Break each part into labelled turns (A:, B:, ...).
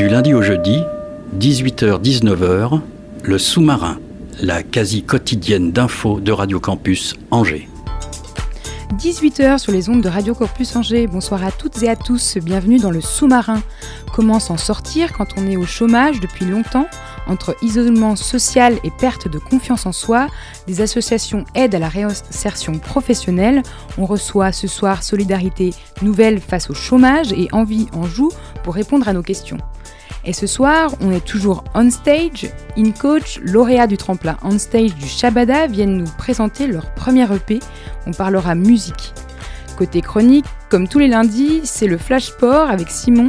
A: Du lundi au jeudi, 18h-19h, le sous-marin, la quasi quotidienne d'infos de Radio Campus Angers.
B: 18h sur les ondes de Radio Corpus Angers. Bonsoir à toutes et à tous, bienvenue dans le sous-marin. Comment s'en sortir quand on est au chômage depuis longtemps? Entre isolement social et perte de confiance en soi, des associations aident à la réinsertion professionnelle. On reçoit ce soir Solidarité Nouvelle face au chômage et Envie en joue pour répondre à nos questions. Et ce soir, on est toujours on stage. In Coach, lauréats du tremplin on stage du Shabada, viennent nous présenter leur premier EP. On parlera musique. Côté chronique, comme tous les lundis, c'est le Flash Sport avec Simon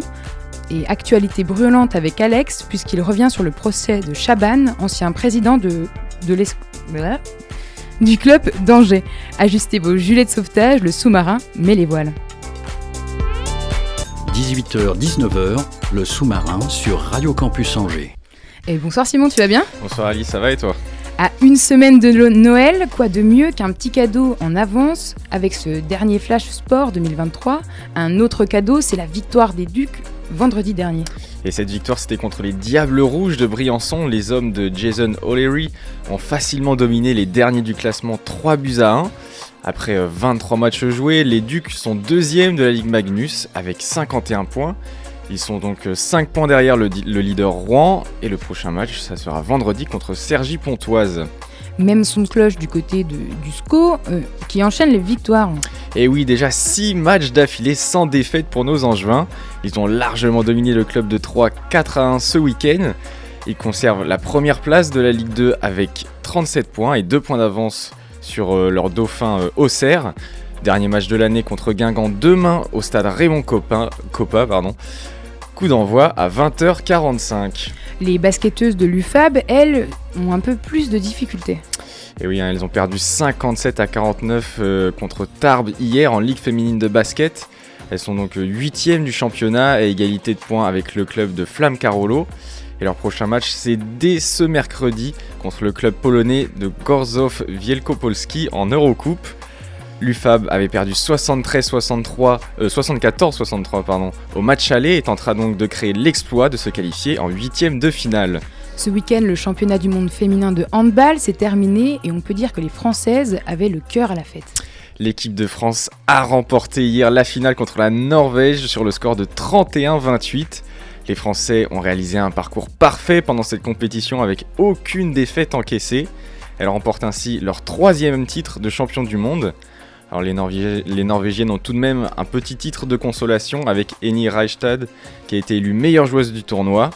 B: et actualité brûlante avec Alex, puisqu'il revient sur le procès de Chaban, ancien président de, du club d'Angers. Ajustez vos gilets de sauvetage, le sous-marin, mais les voiles.
A: 18h-19h, le sous-marin sur Radio Campus Angers.
B: Et bonsoir Simon, tu vas bien?
C: Bonsoir Ali, ça va et toi?
B: À une semaine de Noël, quoi de mieux qu'un petit cadeau en avance avec ce dernier Flash Sport 2023 Un autre cadeau, c'est la victoire des Ducs vendredi dernier.
C: Et cette victoire c'était contre les Diables Rouges de Briançon. Les hommes de Jason O'Leary ont facilement dominé les derniers du classement 3 buts à 1. Après euh, 23 matchs joués, les Ducs sont deuxièmes de la Ligue Magnus avec 51 points. Ils sont donc 5 points derrière le, leader Rouen et le prochain match ça sera vendredi contre Sergi Pontoise.
B: Même son de cloche du côté de- du SCO euh, qui enchaîne les victoires.
C: Et oui, déjà 6 matchs d'affilée sans défaite pour nos Angevins. Ils ont largement dominé le club de 3 4 à 1 ce week-end. Ils conservent la première place de la Ligue 2 avec 37 points et 2 points d'avance sur euh, leur dauphin euh, Auxerre. Dernier match de l'année contre Guingamp demain au stade Raymond Coppa. Coppa pardon. Coup d'envoi à 20h45.
B: Les basketteuses de l'UFAB, elles, ont un peu plus de difficultés.
C: Et oui, hein, elles ont perdu 57 à 49 euh, contre Tarbes hier en Ligue féminine de basket. Elles sont donc 8 du championnat à égalité de points avec le club de Flamme Carolo. Et leur prochain match, c'est dès ce mercredi contre le club polonais de Gorzów Wielkopolski en Eurocoupe. L'UFAB avait perdu 73-63, euh, 74-63 pardon, au match aller et tentera donc de créer l'exploit de se qualifier en huitième de finale.
B: Ce week-end, le championnat du monde féminin de handball s'est terminé et on peut dire que les Françaises avaient le cœur à la fête.
C: L'équipe de France a remporté hier la finale contre la Norvège sur le score de 31-28. Les Français ont réalisé un parcours parfait pendant cette compétition avec aucune défaite encaissée. Elles remportent ainsi leur troisième titre de champion du monde. Alors les, Norvégi- les Norvégiennes ont tout de même un petit titre de consolation avec Eni Reichstad qui a été élue meilleure joueuse du tournoi.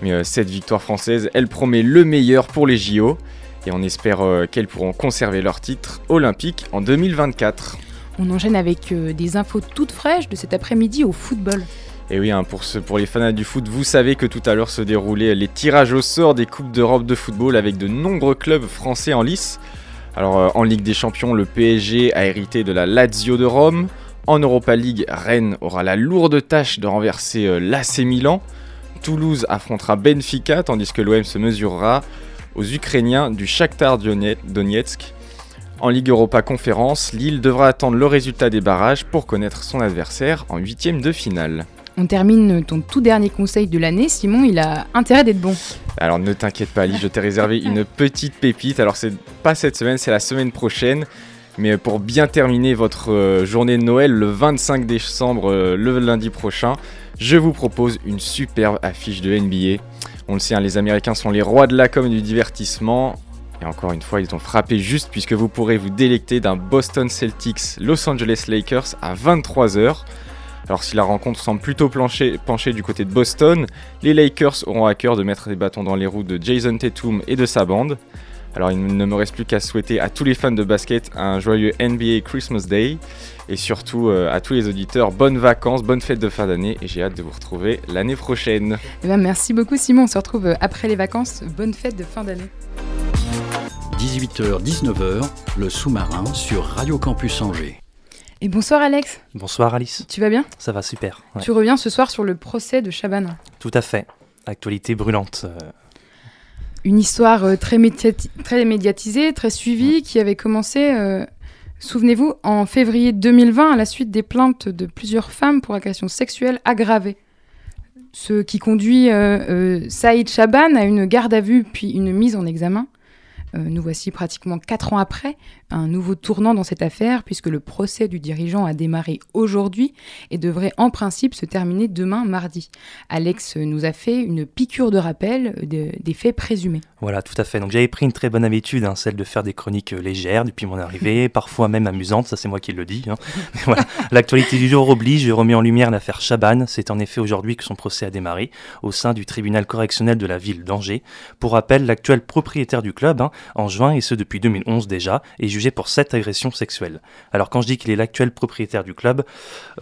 C: Mais euh, cette victoire française, elle promet le meilleur pour les JO. Et on espère euh, qu'elles pourront conserver leur titre olympique en 2024.
B: On enchaîne avec euh, des infos toutes fraîches de cet après-midi au football.
C: Et oui, hein, pour, pour les fans du foot, vous savez que tout à l'heure se déroulaient les tirages au sort des Coupes d'Europe de football avec de nombreux clubs français en lice. Alors euh, en Ligue des Champions, le PSG a hérité de la Lazio de Rome. En Europa League, Rennes aura la lourde tâche de renverser euh, l'AC Milan. Toulouse affrontera Benfica tandis que l'OM se mesurera aux Ukrainiens du Shakhtar Donet- Donetsk. En Ligue Europa Conférence, Lille devra attendre le résultat des barrages pour connaître son adversaire en huitième de finale.
B: On termine ton tout dernier conseil de l'année. Simon, il a intérêt d'être bon.
C: Alors ne t'inquiète pas Ali, je t'ai réservé une petite pépite. Alors c'est pas cette semaine, c'est la semaine prochaine. Mais pour bien terminer votre euh, journée de Noël le 25 décembre, euh, le lundi prochain, je vous propose une superbe affiche de NBA. On le sait, hein, les Américains sont les rois de la com et du divertissement. Et encore une fois, ils ont frappé juste puisque vous pourrez vous délecter d'un Boston Celtics Los Angeles Lakers à 23h. Alors si la rencontre semble plutôt plancher- pencher du côté de Boston, les Lakers auront à cœur de mettre des bâtons dans les roues de Jason Tatum et de sa bande. Alors il ne me reste plus qu'à souhaiter à tous les fans de basket un joyeux NBA Christmas Day et surtout euh, à tous les auditeurs bonnes vacances, bonnes fêtes de fin d'année et j'ai hâte de vous retrouver l'année prochaine.
B: Eh ben, merci beaucoup Simon, on se retrouve euh, après les vacances. Bonne fête de fin d'année.
A: 18h-19h, le sous-marin sur Radio Campus Angers.
B: Et bonsoir Alex,
D: Bonsoir Alice,
B: tu vas bien?
D: Ça va super. ouais.
B: Tu reviens ce soir sur le procès de Chaban.
D: Tout à fait. Actualité brûlante. euh,
B: Une histoire euh, très, médiati- très médiatisée, très suivie, qui avait commencé, euh, souvenez-vous, en février 2020 à la suite des plaintes de plusieurs femmes pour agression sexuelle aggravée. Ce qui conduit Saïd Chaban à une garde à vue puis une mise en examen. Nous voici pratiquement quatre ans après, un nouveau tournant dans cette affaire, puisque le procès du dirigeant a démarré aujourd'hui et devrait en principe se terminer demain mardi. Alex nous a fait une piqûre de rappel de- des faits présumés.
D: Voilà, tout à fait. Donc j'avais pris une très bonne habitude, hein, celle de faire des chroniques euh, légères depuis mon arrivée, parfois même amusantes, ça c'est moi qui le dis. hein. Voilà, l'actualité du jour oblige, je remets en lumière l'affaire Chaban. C'est en effet aujourd'hui que son procès a démarré au sein du tribunal correctionnel de la ville d'Angers. Pour rappel, l'actuel propriétaire du club, hein, en juin, et ce depuis 2011 déjà, est pour sept agressions sexuelles. Alors quand je dis qu'il est l'actuel propriétaire du club,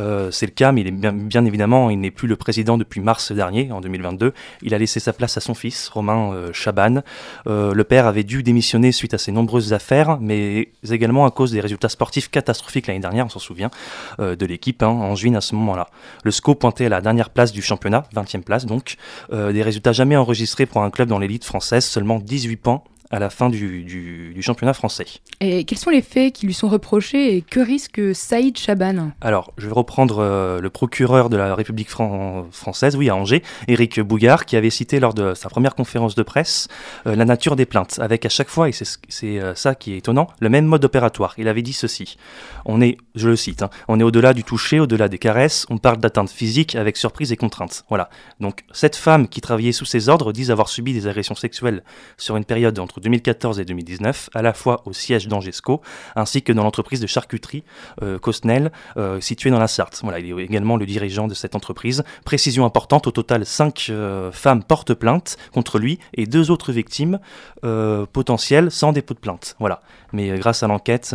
D: euh, c'est le cas, mais il est bien, évidemment, il n'est plus le président depuis mars dernier, en 2022. Il a laissé sa place à son fils, Romain euh, Chaban. Euh, le père avait dû démissionner suite à ses nombreuses affaires, mais également à cause des résultats sportifs catastrophiques l'année dernière, on s'en souvient, de l'équipe hein, en juin à ce moment-là. Le SCO pointait à la dernière place du championnat, 20e place donc, des résultats jamais enregistrés pour un club dans l'élite française, seulement 18 points à la fin du, du- du championnat français.
B: Et quels sont les faits qui lui sont reprochés et que risque Saïd Chaban?
D: Alors, je vais reprendre euh, le procureur de la République fran- française, oui, à Angers, Éric Bougard, qui avait cité lors de sa première conférence de presse euh, la nature des plaintes, avec à chaque fois, et c'est ce- c'est euh, ça qui est étonnant, le même mode opératoire. Il avait dit ceci on est, je le cite, hein, on est au-delà du toucher, au-delà des caresses, on parle d'atteinte physique avec surprise et contrainte. Voilà. Donc, cette femme qui travaillait sous ses ordres disent avoir subi des agressions sexuelles sur une période entre 2014 et 2019, à la fois au siège d'Angesco, ainsi que dans l'entreprise de charcuterie euh, Cosnel, euh, située dans la Sarthe. Voilà, il est également le dirigeant de cette entreprise. Précision importante, au total, cinq euh, femmes portent plainte contre lui et deux autres victimes euh, potentielles sans dépôt de plainte. Voilà. Mais grâce à l'enquête,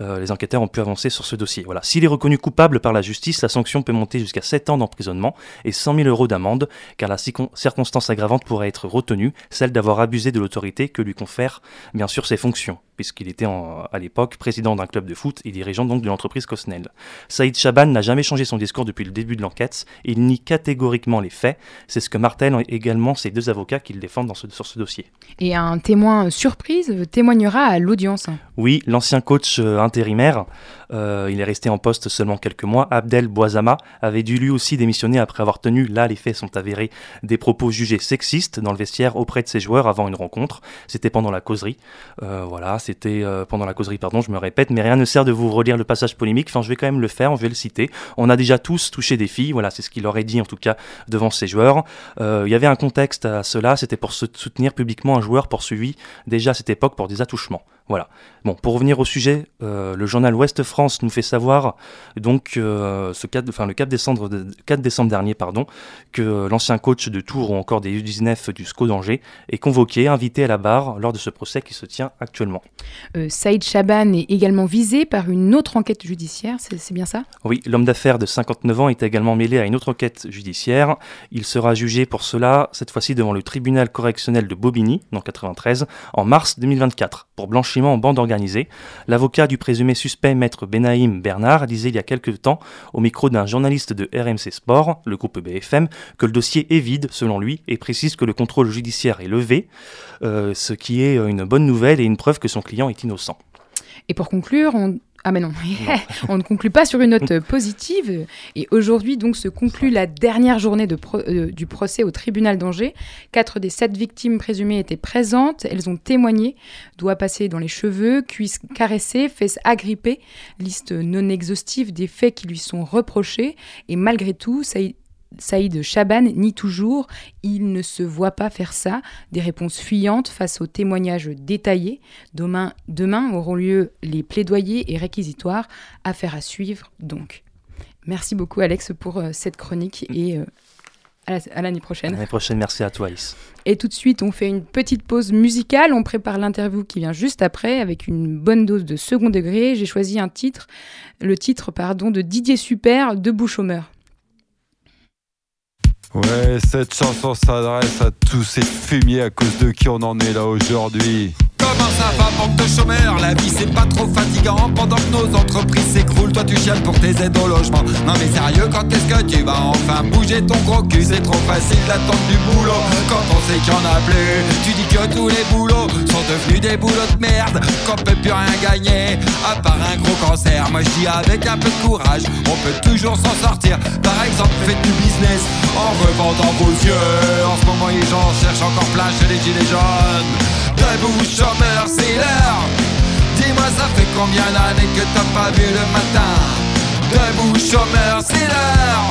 D: les enquêteurs ont pu avancer sur ce dossier. Voilà. S'il est reconnu coupable par la justice, la sanction peut monter jusqu'à 7 ans d'emprisonnement et 100 000 euros d'amende, car la circon- circonstance aggravante pourrait être retenue, celle d'avoir abusé de l'autorité que lui confèrent bien sûr ses fonctions, puisqu'il était en- à l'époque président d'un club de foot et dirigeant donc de l'entreprise Cosnel. Saïd Chaban n'a jamais changé son discours depuis le début de l'enquête, il nie catégoriquement les faits, c'est ce que martèlent également ses deux avocats qui le défendent dans ce- sur ce dossier.
B: Et un témoin surprise témoignera à l'audience.
D: Oui, l'ancien coach euh, intérimaire, euh, il est resté en poste seulement quelques mois, Abdel Boisama, avait dû lui aussi démissionner après avoir tenu, là les faits sont avérés, des propos jugés sexistes dans le vestiaire auprès de ses joueurs avant une rencontre. C'était pendant la causerie. Euh, voilà, c'était euh, pendant la causerie, pardon, je me répète, mais rien ne sert de vous relire le passage polémique, enfin je vais quand même le faire, je vais le citer. On a déjà tous touché des filles, voilà, c'est ce qu'il aurait dit en tout cas devant ses joueurs. Euh, il y avait un contexte à cela, c'était pour soutenir publiquement un joueur poursuivi déjà à cette époque pour des attouchements. Voilà. Bon, pour revenir au sujet, euh, le journal Ouest France nous fait savoir donc euh, ce 4, enfin, le 4 décembre, de- 4 décembre dernier pardon, que l'ancien coach de Tours ou encore des U19 du SCO d'Angers est convoqué, invité à la barre lors de ce procès qui se tient actuellement.
B: Euh, Saïd Chaban est également visé par une autre enquête judiciaire, c'est c'est bien ça?
D: Oui, l'homme d'affaires de 59 ans est également mêlé à une autre enquête judiciaire. Il sera jugé pour cela, cette fois-ci devant le tribunal correctionnel de Bobigny, dans 93, en mars 2024, pour blanchiment en bande organisée. L'avocat du présumé suspect, maître Benaïm Bernard, disait il y a quelques temps, au micro d'un journaliste de RMC Sport, le groupe BFM, que le dossier est vide, selon lui, et précise que le contrôle judiciaire est levé, euh, ce qui est une bonne nouvelle et une preuve que son client est innocent.
B: Et pour conclure, on... Ah mais non, on ne conclut pas sur une note positive. Et aujourd'hui donc se conclut la dernière journée de pro- euh, du procès au tribunal d'Angers. Quatre des sept victimes présumées étaient présentes, elles ont témoigné. Doigts passés dans les cheveux, cuisses caressées, fesses agrippées. Liste non exhaustive des faits qui lui sont reprochés. Et malgré tout, Saïd, Saïd Chaban nie toujours, il ne se voit pas faire ça. Des réponses fuyantes face aux témoignages détaillés. Demain, demain auront lieu les plaidoyers et réquisitoires. Affaire à suivre donc. Merci beaucoup Alex pour euh, cette chronique et euh, À la- à l'année prochaine.
D: L'année prochaine, merci à toi, Alice.
B: Et tout de suite, on fait une petite pause musicale. On prépare l'interview qui vient juste après avec une bonne dose de second degré. J'ai choisi un titre, le titre pardon de Didier Super, Debout chômeur.
E: Ouais, cette chanson s'adresse à tous ces fumiers à cause de qui on en est là aujourd'hui.
F: Comment ça va, manque de chômeurs? La vie c'est pas trop fatigant pendant que nos entreprises s'écroulent. Toi tu chiales pour tes aides au logement. Non mais sérieux, quand est-ce que tu vas enfin bouger ton gros cul? C'est trop facile d'attendre du boulot quand on sait qu'il y en a plus. Tu dis que tous les boulots sont devenus des boulots de merde. Qu'on peut plus rien gagner à part un gros cancer. Moi je dis avec un peu de courage, on peut toujours s'en sortir. Par exemple, faites du business en revendant vos yeux. En ce moment, les gens cherchent encore plein chez les gilets jaunes. Debout chômeur, c'est l'heure. Dis-moi, ça fait combien d'années que t'as pas vu le matin? Debout chômeur, c'est l'heure.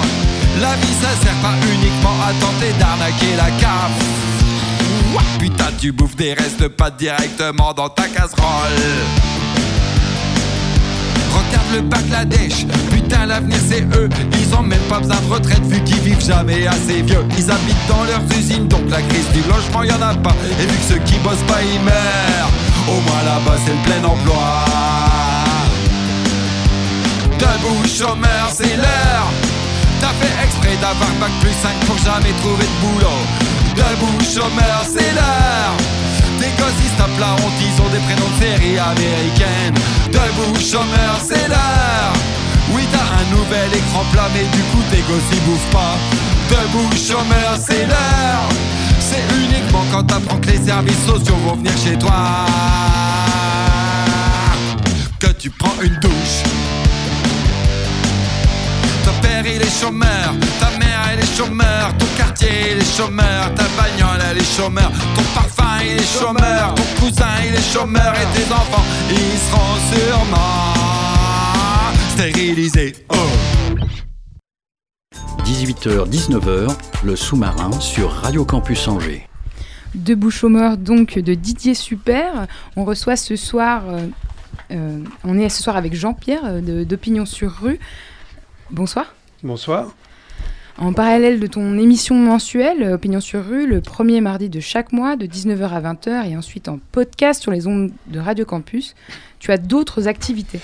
F: La vie, ça sert pas uniquement à tenter d'arnaquer la. Ouah, Putain, tu bouffes des restes pâtes directement dans ta casserole. Regarde le Bangladesh, putain l'avenir c'est eux. Ils ont même pas besoin de retraite vu qu'ils vivent jamais assez vieux. Ils habitent dans leurs usines donc la crise du logement y en a pas. Et vu que ceux qui bossent pas ils meurent. Au moins là-bas c'est le plein emploi. Debout chômeur c'est l'heure. T'as fait exprès d'avoir bac plus 5 pour jamais trouver de boulot. Debout chômeur c'est l'heure Des gosses tapent la honte Ils ont des prénoms de série américaine. Debout chômeur c'est l'heure. Oui t'as un nouvel écran plat Mais du coup tes gosses ils bouffent pas. Debout chômeur c'est l'heure. C'est uniquement quand t'apprends que les services sociaux vont venir chez toi Que tu prends une douche. Ton père il est chômeur, ta mère elle est chômeur, ton quartier il est chômeur, ta bagnole elle est chômeur, ton parfum il est chômeur, ton cousin il est chômeur et tes enfants ils seront sûrement stérilisés. Oh.
A: 18h-19h, le sous-marin sur Radio Campus Angers.
B: Debout chômeur donc de Didier Super. On reçoit ce soir, euh, euh, on est ce soir avec Jean-Pierre euh, de- d'Opinion sur rue. Bonsoir.
G: Bonsoir.
B: En parallèle de ton émission mensuelle, euh, Opinion sur rue, le premier mardi de chaque mois, de 19h à 20h, et ensuite en podcast sur les ondes de Radio Campus, tu as d'autres activités.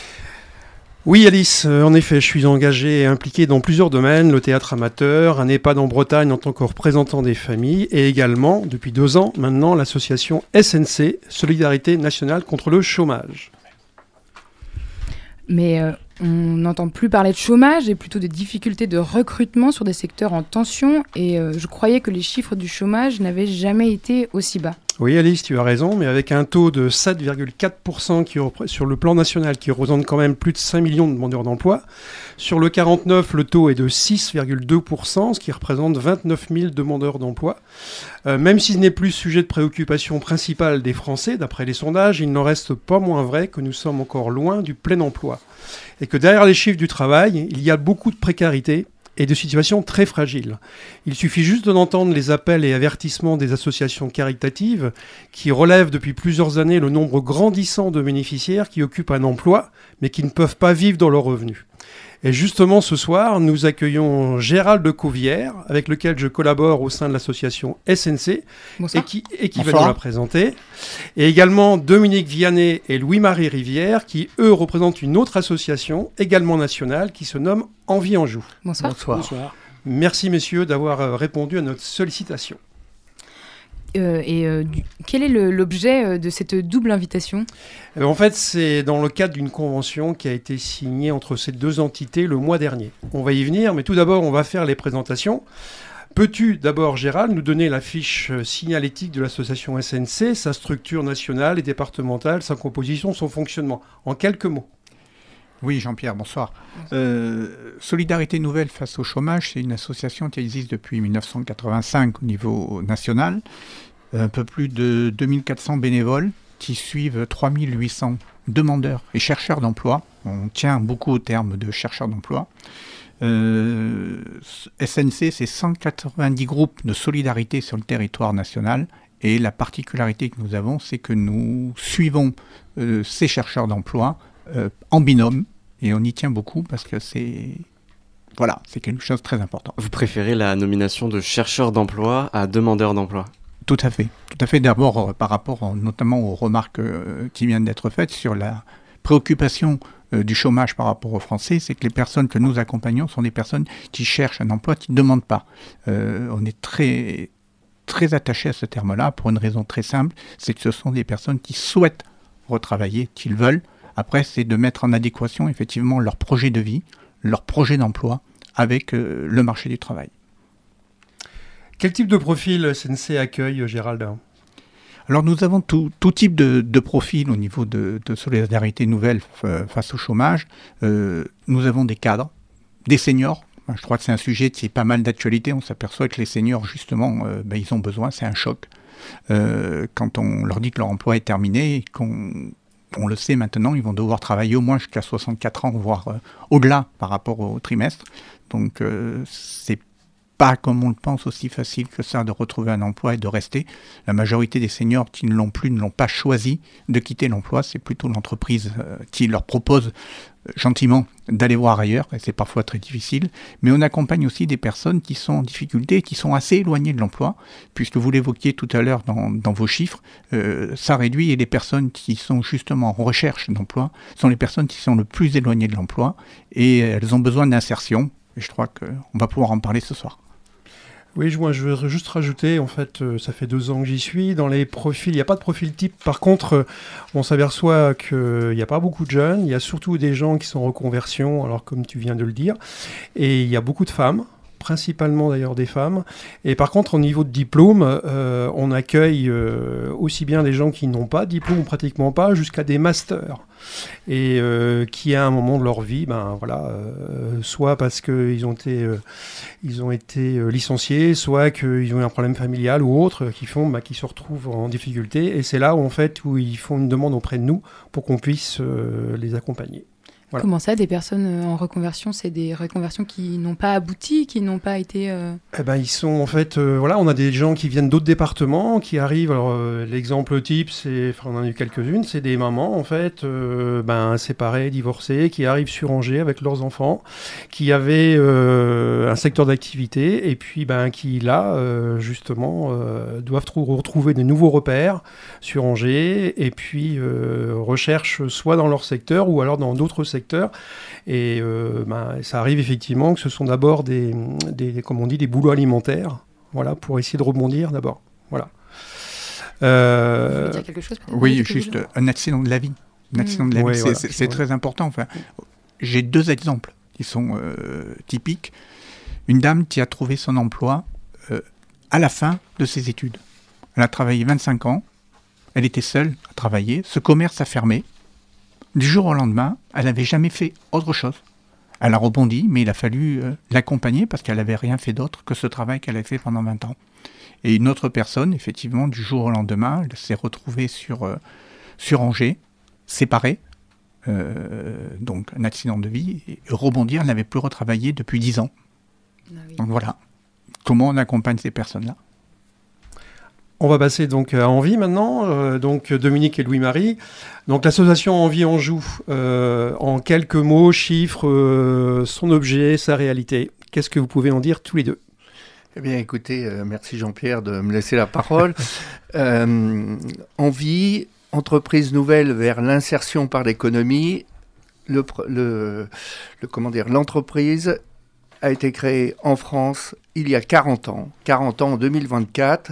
G: Oui, Alice, euh, en effet, je suis engagé et impliqué dans plusieurs domaines, le théâtre amateur, un EHPAD en Bretagne en tant que représentant des familles, et également, depuis deux ans maintenant, l'association SNC, Solidarité Nationale contre le Chômage.
B: Mais euh, on n'entend plus parler de chômage et plutôt des difficultés de recrutement sur des secteurs en tension. Et euh, je croyais que les chiffres du chômage n'avaient jamais été aussi bas.
G: Oui, Alice, tu as raison, mais avec un taux de 7,4% qui repré- sur le plan national, qui représente quand même plus de 5 millions de demandeurs d'emploi. Sur le 49, le taux est de 6,2%, ce qui représente 29 000 demandeurs d'emploi. Euh, même si ce n'est plus sujet de préoccupation principale des Français, d'après les sondages, il n'en reste pas moins vrai que nous sommes encore loin du plein emploi. Et que derrière les chiffres du travail, il y a beaucoup de précarité et de situations très fragiles. Il suffit juste d'entendre les appels et avertissements des associations caritatives qui relèvent depuis plusieurs années le nombre grandissant de bénéficiaires qui occupent un emploi mais qui ne peuvent pas vivre dans leurs revenus. Et justement ce soir, nous accueillons Gérald de Couvière, avec lequel je collabore au sein de l'association SNC, et qui, et qui va nous la présenter. Et également Dominique Vianney et Louis-Marie Rivière, qui eux représentent une autre association, également nationale, qui se nomme Envie en Joue.
B: Bonsoir.
H: Bonsoir.
G: Merci messieurs d'avoir euh, répondu à notre sollicitation.
B: Euh, et euh, quel est l'objet euh, de cette double invitation?
G: Eh ben, en fait, c'est dans le cadre d'une convention qui a été signée entre ces deux entités le mois dernier. On va y venir, mais tout d'abord, on va faire les présentations. Peux-tu d'abord, Gérald, nous donner la fiche signalétique de l'association SNC, sa structure nationale et départementale, sa composition, son fonctionnement? En quelques mots.
H: Oui, Jean-Pierre, bonsoir. Euh, Solidarité Nouvelle face au chômage, c'est une association qui existe depuis 1985 au niveau national. Un peu plus de 2400 bénévoles qui suivent 3800 demandeurs et chercheurs d'emploi. On tient beaucoup au terme de chercheurs d'emploi. Euh, SNC, c'est 190 groupes de solidarité sur le territoire national. Et la particularité que nous avons, c'est que nous suivons euh, ces chercheurs d'emploi en binôme. Et on y tient beaucoup parce que c'est voilà, c'est quelque chose de très important.
I: Vous préférez la nomination de chercheur d'emploi à demandeur d'emploi?
H: Tout à fait. Tout à fait. D'abord, euh, par rapport euh, notamment aux remarques euh, qui viennent d'être faites sur la préoccupation du chômage par rapport aux Français, c'est que les personnes que nous accompagnons sont des personnes qui cherchent un emploi, qui ne demandent pas. Euh, on est très, très attaché à ce terme-là pour une raison très simple, c'est que ce sont des personnes qui souhaitent retravailler, qu'ils veulent. Après, c'est de mettre en adéquation effectivement leur projet de vie, leur projet d'emploi avec euh, le marché du travail.
G: Quel type de profil SNC accueille, Gérald?
H: Alors nous avons tout, tout type de, de, profil au niveau de, de solidarité nouvelle face au chômage. Euh, nous avons des cadres, des seniors. Je crois que c'est un sujet qui est pas mal d'actualité. On s'aperçoit que les seniors, justement, euh, ben, ils ont besoin, c'est un choc. Euh, quand on leur dit que leur emploi est terminé, qu'on on le sait maintenant, ils vont devoir travailler au moins jusqu'à 64 ans, voire euh, au-delà par rapport au trimestre. Donc euh, c'est pas comme on le pense aussi facile que ça de retrouver un emploi et de rester. La majorité des seniors qui ne l'ont plus ne l'ont pas choisi de quitter l'emploi, c'est plutôt l'entreprise euh, qui leur propose euh, gentiment d'aller voir ailleurs, et c'est parfois très difficile, mais on accompagne aussi des personnes qui sont en difficulté, qui sont assez éloignées de l'emploi, puisque vous l'évoquiez tout à l'heure dans, dans, vos chiffres, euh, ça réduit, et les personnes qui sont justement en recherche d'emploi sont les personnes qui sont le plus éloignées de l'emploi, et elles ont besoin d'insertion, et je crois qu'on va pouvoir en parler ce soir.
G: Oui, je veux juste rajouter, en fait, euh, ça fait deux ans que j'y suis. Dans les profils, il n'y a pas de profil type. Par contre, euh, on s'aperçoit qu'il n'y a pas beaucoup de jeunes. Il y a surtout des gens qui sont en reconversion, alors comme tu viens de le dire. Et il y a beaucoup de femmes principalement d'ailleurs des femmes. Et par contre, au niveau de diplôme, euh, on accueille euh, aussi bien des gens qui n'ont pas de diplôme, pratiquement pas, jusqu'à des masters. Et euh, qui à un moment de leur vie, ben voilà, euh, soit parce qu'ils ont été, ils ont été licenciés, soit qu'ils ont eu un problème familial ou autre, qui font, ben, se retrouvent en difficulté. Et c'est là où en fait où ils font une demande auprès de nous pour qu'on puisse les accompagner.
B: Voilà. Comment ça, des personnes euh, en reconversion, c'est des reconversions qui n'ont pas abouti, qui n'ont pas été. Euh...
G: Eh ben, ils sont en fait, euh, voilà, on a des gens qui viennent d'autres départements, qui arrivent. Alors, euh, l'exemple type, c'est, enfin, on en a eu quelques-unes, c'est des mamans en fait, ben séparées, divorcées, qui arrivent sur Angers avec leurs enfants, qui avaient un secteur d'activité et puis ben qui là, justement, doivent retrouver des nouveaux repères sur Angers et puis recherchent soit dans leur secteur ou alors dans d'autres secteurs secteur. Et euh, ben, ça arrive effectivement que ce sont d'abord des, des, comme on dit, des boulots alimentaires, voilà, pour essayer de rebondir d'abord. Voilà.
B: Euh... Dire quelque chose,
H: oui, juste un accident de la vie. Un accident mmh. de la
G: ouais,
H: vie,
G: voilà,
H: c'est très important. Enfin, j'ai deux exemples qui sont euh, typiques. Une dame qui a trouvé son emploi euh, à la fin de ses études. Elle a travaillé 25 ans. Elle était seule à travailler. Ce commerce a fermé. Du jour au lendemain, elle n'avait jamais fait autre chose. Elle a rebondi, mais il a fallu euh, l'accompagner parce qu'elle n'avait rien fait d'autre que ce travail qu'elle avait fait pendant 20 ans. Et une autre personne, effectivement, du jour au lendemain, elle s'est retrouvée sur, euh, sur Angers, séparée, euh, donc un accident de vie, et rebondir, elle n'avait plus retravaillé depuis 10 ans. Ah oui. Donc voilà, comment on accompagne ces personnes-là?
G: On va passer donc à Envie maintenant, euh, donc Dominique et Louis-Marie. Donc l'association Envie en joue euh, en quelques mots, chiffres, euh, son objet, sa réalité. Qu'est-ce que vous pouvez en dire tous les deux?
J: Eh bien, écoutez, euh, merci Jean-Pierre de me laisser la parole. Envie, entreprise nouvelle vers l'insertion par l'économie. Le, le, le, comment dire, l'entreprise a été créée en France il y a 40 ans, 40 ans en 2024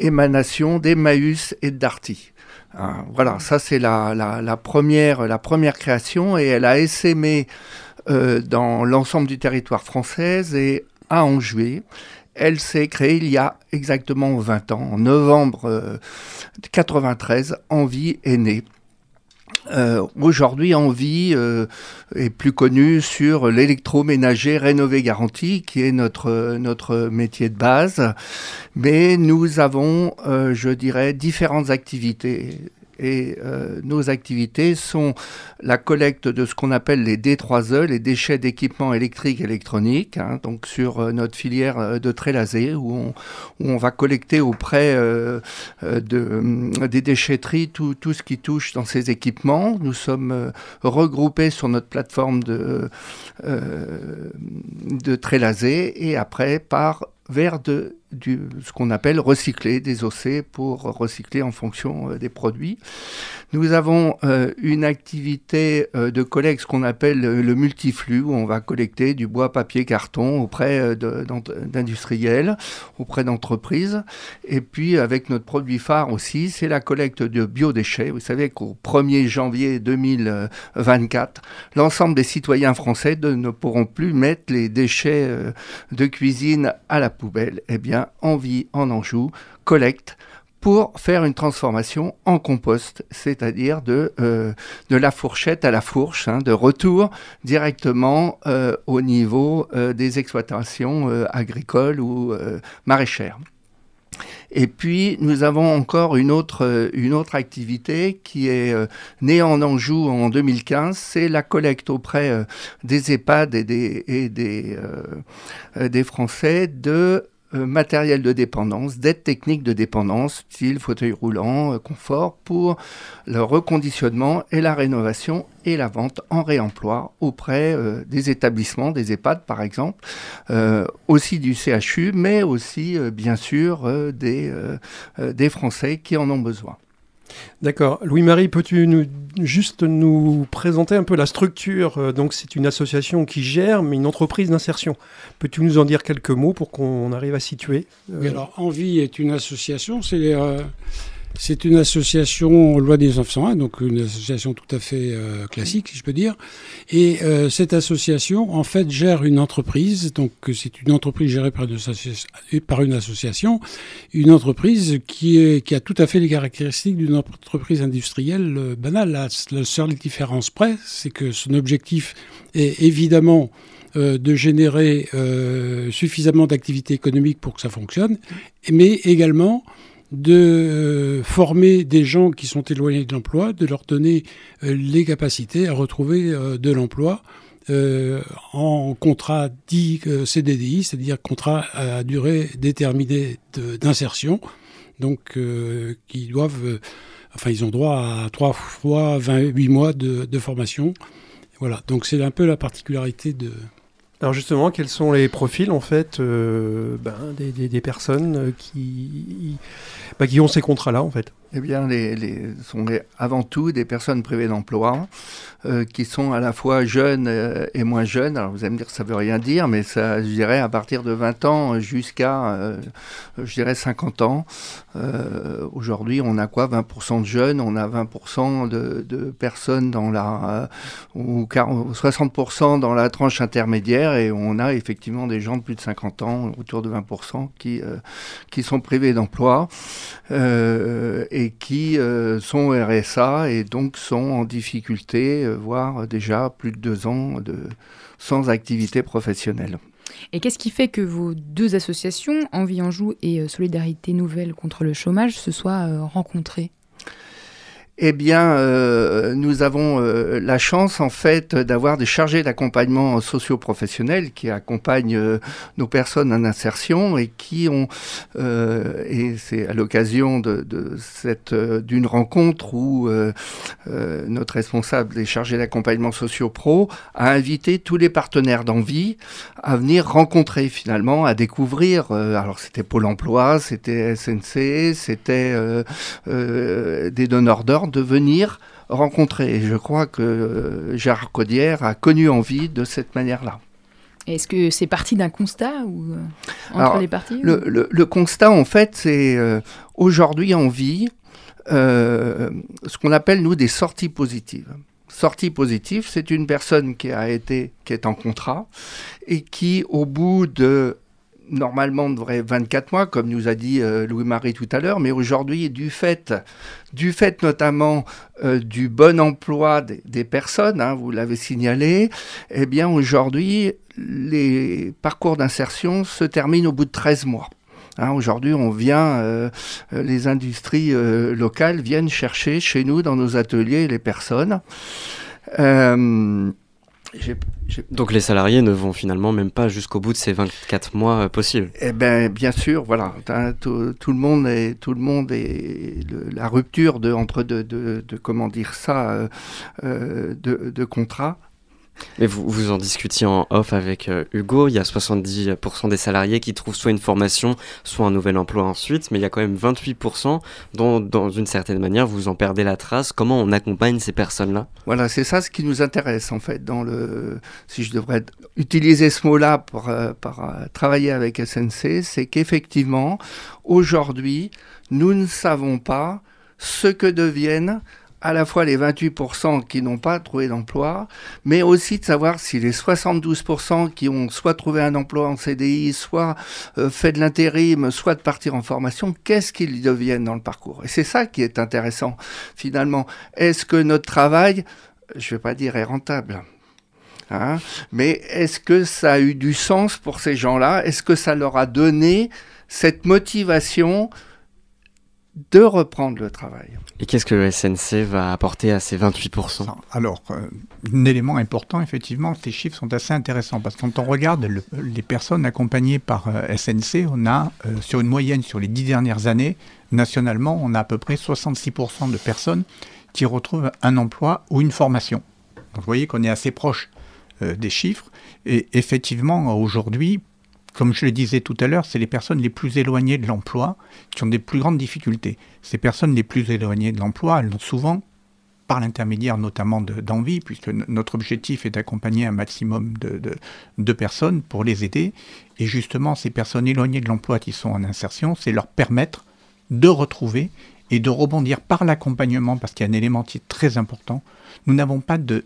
J: émanation d'Emmaüs et Darty. Hein, voilà, ça c'est la, première, création et elle a essaimé euh, dans l'ensemble du territoire français et à Anjoué. Elle s'est créée il y a exactement 20 ans, en novembre euh, 93, Envie est née. Euh, Aujourd'hui, Envie euh, est plus connu sur l'électroménager rénové garanti, qui est notre, notre métier de base. Mais nous avons, euh, je dirais, différentes activités. Et euh, nos activités sont la collecte de ce qu'on appelle les D3E, les déchets d'équipements électriques et électroniques, hein, donc sur euh, notre filière euh, de Trélazé, où on, va collecter auprès de, des déchetteries tout, ce qui touche dans ces équipements. Nous sommes regroupés sur notre plateforme de, de et après par vers de, ce qu'on appelle recycler des OC pour recycler en fonction euh, des produits. Nous avons euh, une activité euh, de collecte, ce qu'on appelle le, multiflux, où on va collecter du bois, papier, carton auprès d'industriels, auprès d'entreprises. Et puis avec notre produit phare aussi, c'est la collecte de biodéchets. Vous savez qu'au 1er janvier 2024, l'ensemble des citoyens français ne pourront plus mettre les déchets de cuisine à la poubelle. Eh bien, Envie en Anjou collecte pour faire une transformation en compost, c'est-à-dire de, euh, de la fourchette à la fourche, hein, de retour directement euh, au niveau euh, des exploitations agricoles ou maraîchères. Et puis, nous avons encore une autre, une autre activité qui est née en Anjou en 2015, c'est la collecte auprès des EHPAD et des, et des, des Français de matériel de dépendance, d'aide technique de dépendance, style fauteuil roulant, euh, confort, pour le reconditionnement et la rénovation et la vente en réemploi auprès euh, des établissements, des EHPAD par exemple, euh, aussi du CHU, mais aussi euh, bien sûr euh, des, euh, euh, des Français qui en ont besoin.
G: D'accord. Louis-Marie, peux-tu nous, juste nous présenter un peu la structure euh, Donc, c'est une association qui gère, mais une entreprise d'insertion. Peux-tu nous en dire quelques mots pour qu'on arrive à situer euh,
K: alors Envie est une association, c'est euh, c'est une association loi des 1901, donc une association tout à fait euh, classique, si je peux dire. Et euh, cette association, en fait, gère une entreprise, donc c'est une entreprise gérée par une, association, une entreprise qui, a tout à fait les caractéristiques d'une entreprise industrielle euh, banale. La, seule différence près, c'est que son objectif est évidemment de générer suffisamment d'activité économique pour que ça fonctionne, mais également de euh, former des gens qui sont éloignés de l'emploi, de leur donner euh, les capacités à retrouver euh, de l'emploi en contrat dit CDDI, c'est-à-dire contrat à durée déterminée d'insertion, donc qui doivent, enfin ils ont droit à trois fois 28 mois de formation. Voilà, donc c'est un peu la particularité de,
G: Alors justement, quels sont les profils en fait euh, ben, des, des- des personnes euh, qui, bah, qui ont ces contrats-là en fait?
J: Eh bien, les, sont avant tout des personnes privées d'emploi euh, qui sont à la fois jeunes euh, et moins jeunes. Alors vous allez me dire que ça veut rien dire, mais ça, je dirais, à partir de 20 ans jusqu'à, euh, je dirais, 50 ans. Aujourd'hui, on a quoi? 20% de jeunes, on a 20% de, personnes dans la, ou 40 60% dans la tranche intermédiaire, et on a effectivement des gens de plus de 50 ans, autour de 20%, qui, qui sont privés d'emploi et qui euh, sont RSA et donc sont en difficulté, euh, voire déjà plus de deux ans de, sans activité professionnelle.
B: Et qu'est-ce qui fait que vos deux associations, Envie Anjou et euh, Solidarité Nouvelle contre le chômage, se soient euh, rencontrées?
J: Eh bien, euh, nous avons euh, la chance, en fait, d'avoir des chargés d'accompagnement socio-professionnel qui accompagnent euh, nos personnes en insertion et qui ont, et c'est à l'occasion cette d'une rencontre où notre responsable des chargés d'accompagnement socio-pro a invité tous les partenaires d'envie à venir rencontrer finalement, à découvrir. alors c'était Pôle Emploi, c'était SNC, c'était des donneurs d'ordre de venir rencontrer. Et je crois que euh, Gérard Codière a connu envie de cette manière-là.
B: Est-ce que c'est parti d'un constat ou euh, entre
J: Alors,
B: les parties
J: le,
B: ou-
J: le- le constat, en fait, c'est euh, aujourd'hui en vie euh, ce qu'on appelle, nous, des sorties positives. Sortie positive, c'est une personne qui a été, qui est en contrat et qui, au bout de normalement devrait 24 mois, comme nous a dit euh, Louis-Marie tout à l'heure, mais aujourd'hui, du fait, du fait notamment euh, du bon emploi des, personnes, hein, vous l'avez signalé, eh bien aujourd'hui, les parcours d'insertion se terminent au bout de 13 mois. Hein, Aujourd'hui, on vient, euh, les industries locales viennent chercher chez nous, dans nos ateliers, les personnes.
I: Donc les salariés ne vont finalement même pas jusqu'au bout de ces 24 mois euh, possibles.
J: Eh ben, bien sûr, voilà, tout, tout le monde est, tout le monde est le- la rupture de entre de, de, de- comment dire ça, euh, euh, de, de contrat.
I: Mais vous, vous en discutiez en off avec euh, Hugo, il y a 70% des salariés qui trouvent soit une formation, soit un nouvel emploi ensuite, mais il y a quand même 28% dont, dans une certaine manière, vous en perdez la trace. Comment on accompagne ces personnes-là?
J: Voilà, c'est ça ce qui nous intéresse en fait dans le, si je devrais utiliser ce mot-là pour, euh, euh, travailler avec SNC, c'est qu'effectivement aujourd'hui nous ne savons pas ce que deviennent à la fois les 28% qui n'ont pas trouvé d'emploi, mais aussi de savoir si les 72% qui ont soit trouvé un emploi en CDI, soit euh, fait de l'intérim, soit de partir en formation, qu'est-ce qu'ils deviennent dans le parcours? Et c'est ça qui est intéressant finalement. Est-ce que notre travail, je ne vais pas dire est rentable Hein Mais est-ce que ça a eu du sens pour ces gens-là? Est-ce que ça leur a donné cette motivation de reprendre le travail
I: Et qu'est-ce que le SNC va apporter à ces 28%
H: Alors, euh, un élément important, effectivement, ces chiffres sont assez intéressants parce que quand on regarde le- les personnes accompagnées par euh, SNC, on a, euh, sur une moyenne, sur les dix dernières années, nationalement, on a à peu près 66% de personnes qui retrouvent un emploi ou une formation. Donc, vous voyez qu'on est assez proche euh, des chiffres. Et effectivement, aujourd'hui, comme je le disais tout à l'heure, c'est les personnes les plus éloignées de l'emploi qui ont des plus grandes difficultés. Ces personnes les plus éloignées de l'emploi, elles ont souvent, par l'intermédiaire notamment de- d'envie, puisque notre objectif est d'accompagner un maximum de, de- personnes pour les aider. Et justement, ces personnes éloignées de l'emploi qui sont en insertion, c'est leur permettre de retrouver et de rebondir par l'accompagnement, parce qu'il y a un élément qui est très important. Nous n'avons pas de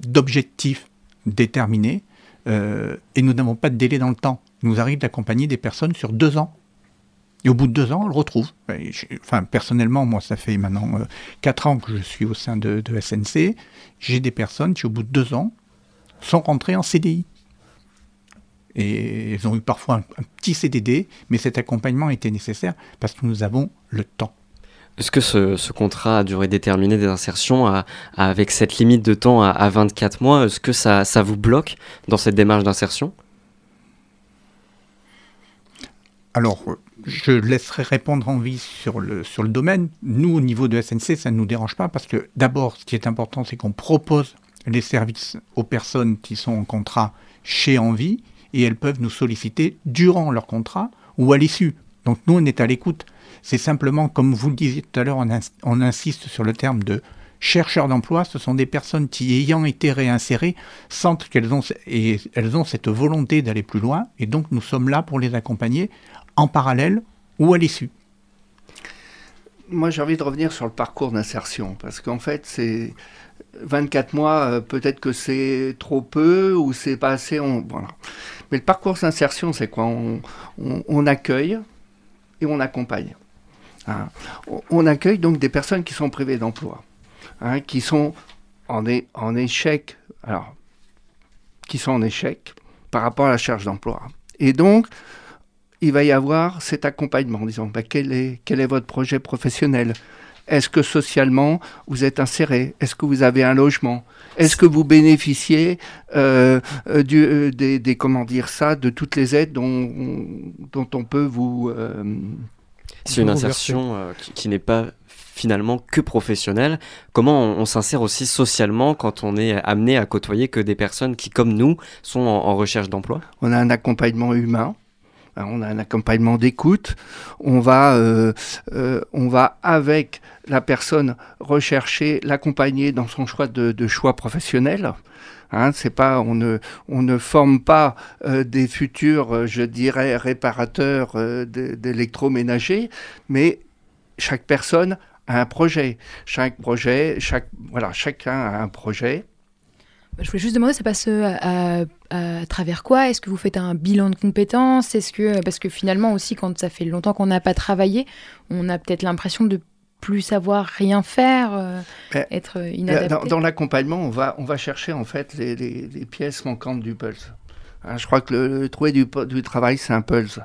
H: d'objectifs déterminés euh, et nous n'avons pas de délai dans le temps. Il nous arrive d'accompagner des personnes sur deux ans. Et au bout de deux ans, on le retrouve. Enfin, personnellement, moi, ça fait maintenant euh, quatre ans que je suis au sein de, de SNC. J'ai des personnes qui, au bout de deux ans, sont rentrées en CDI. Et elles ont eu parfois un, un petit CDD, mais cet accompagnement était nécessaire parce que nous avons le temps.
I: Est-ce que ce, contrat à durée déterminée des insertions, avec cette limite de temps à, à 24 mois, est-ce que ça, vous bloque dans cette démarche d'insertion?
H: Alors, je laisserai répondre Envie sur le, sur le domaine. Nous, au niveau de SNC, ça ne nous dérange pas parce que d'abord, ce qui est important, c'est qu'on propose les services aux personnes qui sont en contrat chez Envie et elles peuvent nous solliciter durant leur contrat ou à l'issue. Donc nous, on est à l'écoute. C'est simplement, comme vous le disiez tout à l'heure, on, ins- on insiste sur le terme de chercheurs d'emploi. Ce sont des personnes qui, ayant été réinsérées, sentent qu'elles ont, et elles ont cette volonté d'aller plus loin. Et donc, nous sommes là pour les accompagner en parallèle ou à l'issue.
J: Moi, j'ai envie de revenir sur le parcours d'insertion, parce qu'en fait, c'est 24 mois, euh, peut-être que c'est trop peu ou c'est pas assez. On... Voilà. Mais le parcours d'insertion, c'est quoi? On accueille et on accompagne. Hein. On- accueille donc des personnes qui sont privées d'emploi, hein, qui sont en, échec, alors, qui sont en échec par rapport à la charge d'emploi. Et donc, il va y avoir cet accompagnement en disant quel, est, votre projet professionnel? Est-ce que socialement vous êtes inséré? Est-ce que vous avez un logement? Est-ce que vous bénéficiez euh, euh, du, euh, des, comment dire ça, de toutes les aides dont, on peut vous
I: C'est une insertion euh, qui, qui n'est pas finalement que professionnelle. Comment on, on s'insère aussi socialement quand on est amené à côtoyer que des personnes qui, comme nous, sont en, en recherche d'emploi?
J: On a un accompagnement humain. Hein, On a un accompagnement d'écoute. On va, euh, euh, on va avec la personne rechercher, l'accompagner dans son choix de, choix professionnel. Hein, on ne, forme pas euh, des futurs, je dirais, réparateurs d'électroménagers, mais chaque personne a un projet. Chaque projet, chacun a un projet.
B: Bah, Je voulais juste demander, ça passe euh, à, à- à travers quoi? Est-ce que vous faites un bilan de compétences? Est-ce que parce que finalement aussi, quand ça fait longtemps qu'on n'a pas travaillé, on a peut-être l'impression de plus savoir rien faire, euh, être euh,
J: Dans,
B: inadapté?
J: dans l'accompagnement, on va, on va chercher en fait les, les- les pièces manquantes du puzzle. Hein, je crois que le, le trouver du, travail, c'est un pulse.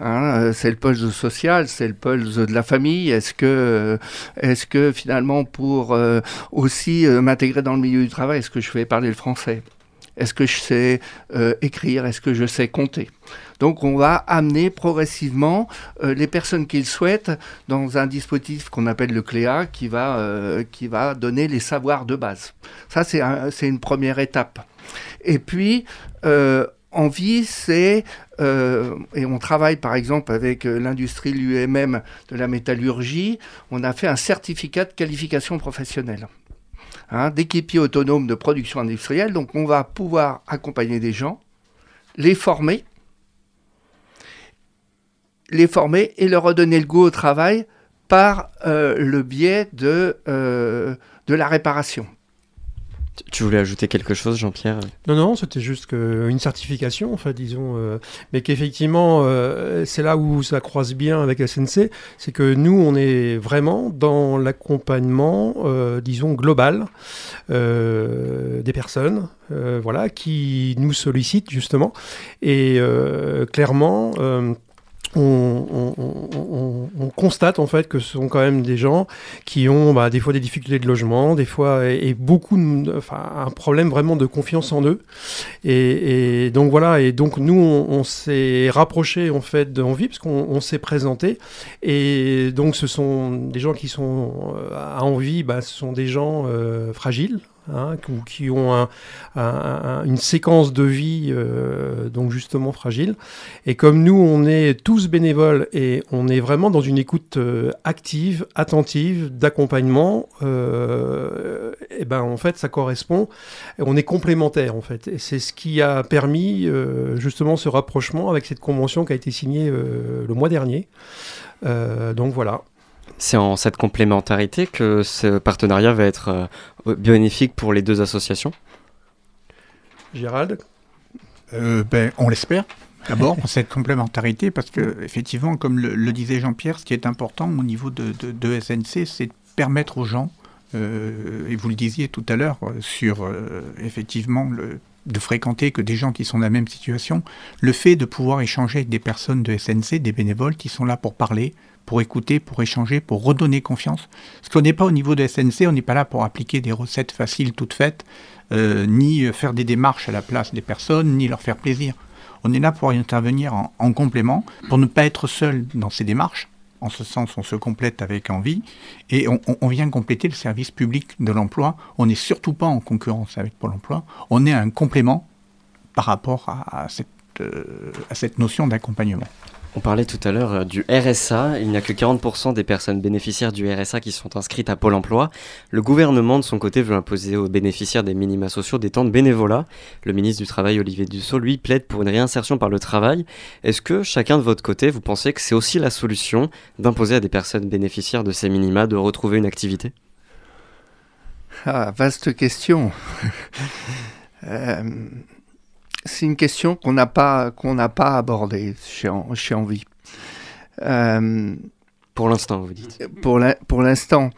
J: Hein, euh, c'est le pulse social, c'est le pulse de la famille. Est-ce que, euh, est-ce que finalement, pour euh, aussi m'intégrer dans le milieu du travail, est-ce que je vais parler le français? Est-ce que je sais écrire? Est-ce que je sais compter? Donc on va amener progressivement les personnes qui le souhaitent dans un dispositif qu'on appelle le CLEA qui va, qui va donner les savoirs de base. Ça c'est un- une première étape. Et puis euh, en vie, c'est euh, et on travaille par exemple avec euh, l'industrie l'UMM de la métallurgie. On a fait un certificat de qualification professionnelle hein, d'équipier autonome de production industrielle. Donc on va pouvoir accompagner des gens, les former, les former et leur redonner le goût au travail par le biais de la réparation.
I: Tu voulais ajouter quelque chose, Jean-Pierre?
G: Non, non, c'était juste une certification, en fait, disons, euh, mais qu'effectivement, euh, c'est là où ça croise bien avec SNC, c'est que nous, on est vraiment dans l'accompagnement, euh, disons, global des personnes, voilà, qui nous sollicitent justement, et clairement. On, on- on- on- on constate en fait que ce sont quand même des gens qui ont bah, des fois des difficultés de logement, des fois et, beaucoup, de- enfin un problème vraiment de confiance en eux. Et, donc voilà, et donc nous on, s'est rapproché en fait d'Envie parce qu'on on s'est présenté et donc ce sont des gens qui sont euh, à Envie, bah, ce sont des gens euh, fragiles. Hein, ou qui ont un- un- un- une séquence de vie euh, donc justement fragile. Et comme nous on est tous bénévoles et on est vraiment dans une écoute euh, active attentive d'accompagnement euh, et ben en fait ça correspond. On est complémentaires en fait. Et c'est ce qui a permis euh, justement ce rapprochement avec cette convention qui a été signée le mois dernier. Donc voilà
I: C'est en cette complémentarité que ce partenariat va être euh, bénéfique pour les deux associations
G: Gérald?
H: Euh, ben, on l'espère. D'abord, cette complémentarité, parce que effectivement, comme le, le disait Jean-Pierre, ce qui est important au niveau de, de, de SNC, c'est de permettre aux gens, euh, et vous le disiez tout à l'heure, sur euh, effectivement le, de fréquenter que des gens qui sont dans la même situation, le fait de pouvoir échanger avec des personnes de SNC, des bénévoles qui sont là pour parler, pour écouter, pour échanger, pour redonner confiance. Parce qu'on n'est pas au niveau de SNC, on n'est pas là pour appliquer des recettes faciles toutes faites, euh, ni faire des démarches à la place des personnes, ni leur faire plaisir. On est là pour intervenir en, en complément, pour ne pas être seul dans ces démarches. En ce sens, on se complète avec envie et on, vient compléter le service public de l'emploi. On n'est surtout pas en concurrence avec Pôle emploi. On est un complément par rapport à, euh, à cette notion d'accompagnement.
I: On parlait tout à l'heure euh, du RSA. Il n'y a que 40% des personnes bénéficiaires du RSA qui sont inscrites à Pôle emploi. Le gouvernement, de son côté, veut imposer aux bénéficiaires des minima sociaux des temps de bénévolat. Le ministre du Travail, Olivier Dussault, lui, plaide pour une réinsertion par le travail. Est-ce que chacun de votre côté, vous pensez que c'est aussi la solution d'imposer à des personnes bénéficiaires de ces minima de retrouver une activité?
J: Ah, vaste question. Euh, c'est une question qu'on n'a pas, qu'on n'a pas abordée chez, chez Envie. Euh,
I: pour l'instant, vous dites
J: Pour l'in- pour l'instant.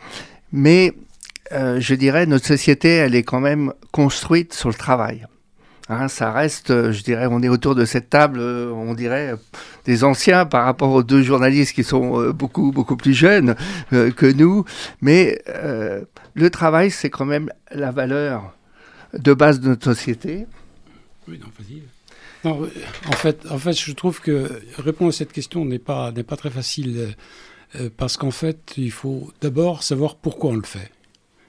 J: Mais euh, je dirais, notre société, elle est quand même construite sur le travail. Hein, ça reste, euh, je dirais, on est autour de cette table, on dirait, des anciens par rapport aux deux journalistes qui sont beaucoup, beaucoup plus jeunes euh, que nous. Mais le travail, c'est quand même la valeur de base de notre société.
K: Oui, non, euh, en, fait, en fait, je trouve que répondre à cette question n'est pas, n'est pas très facile euh, parce qu'en fait, il faut d'abord savoir pourquoi on le fait.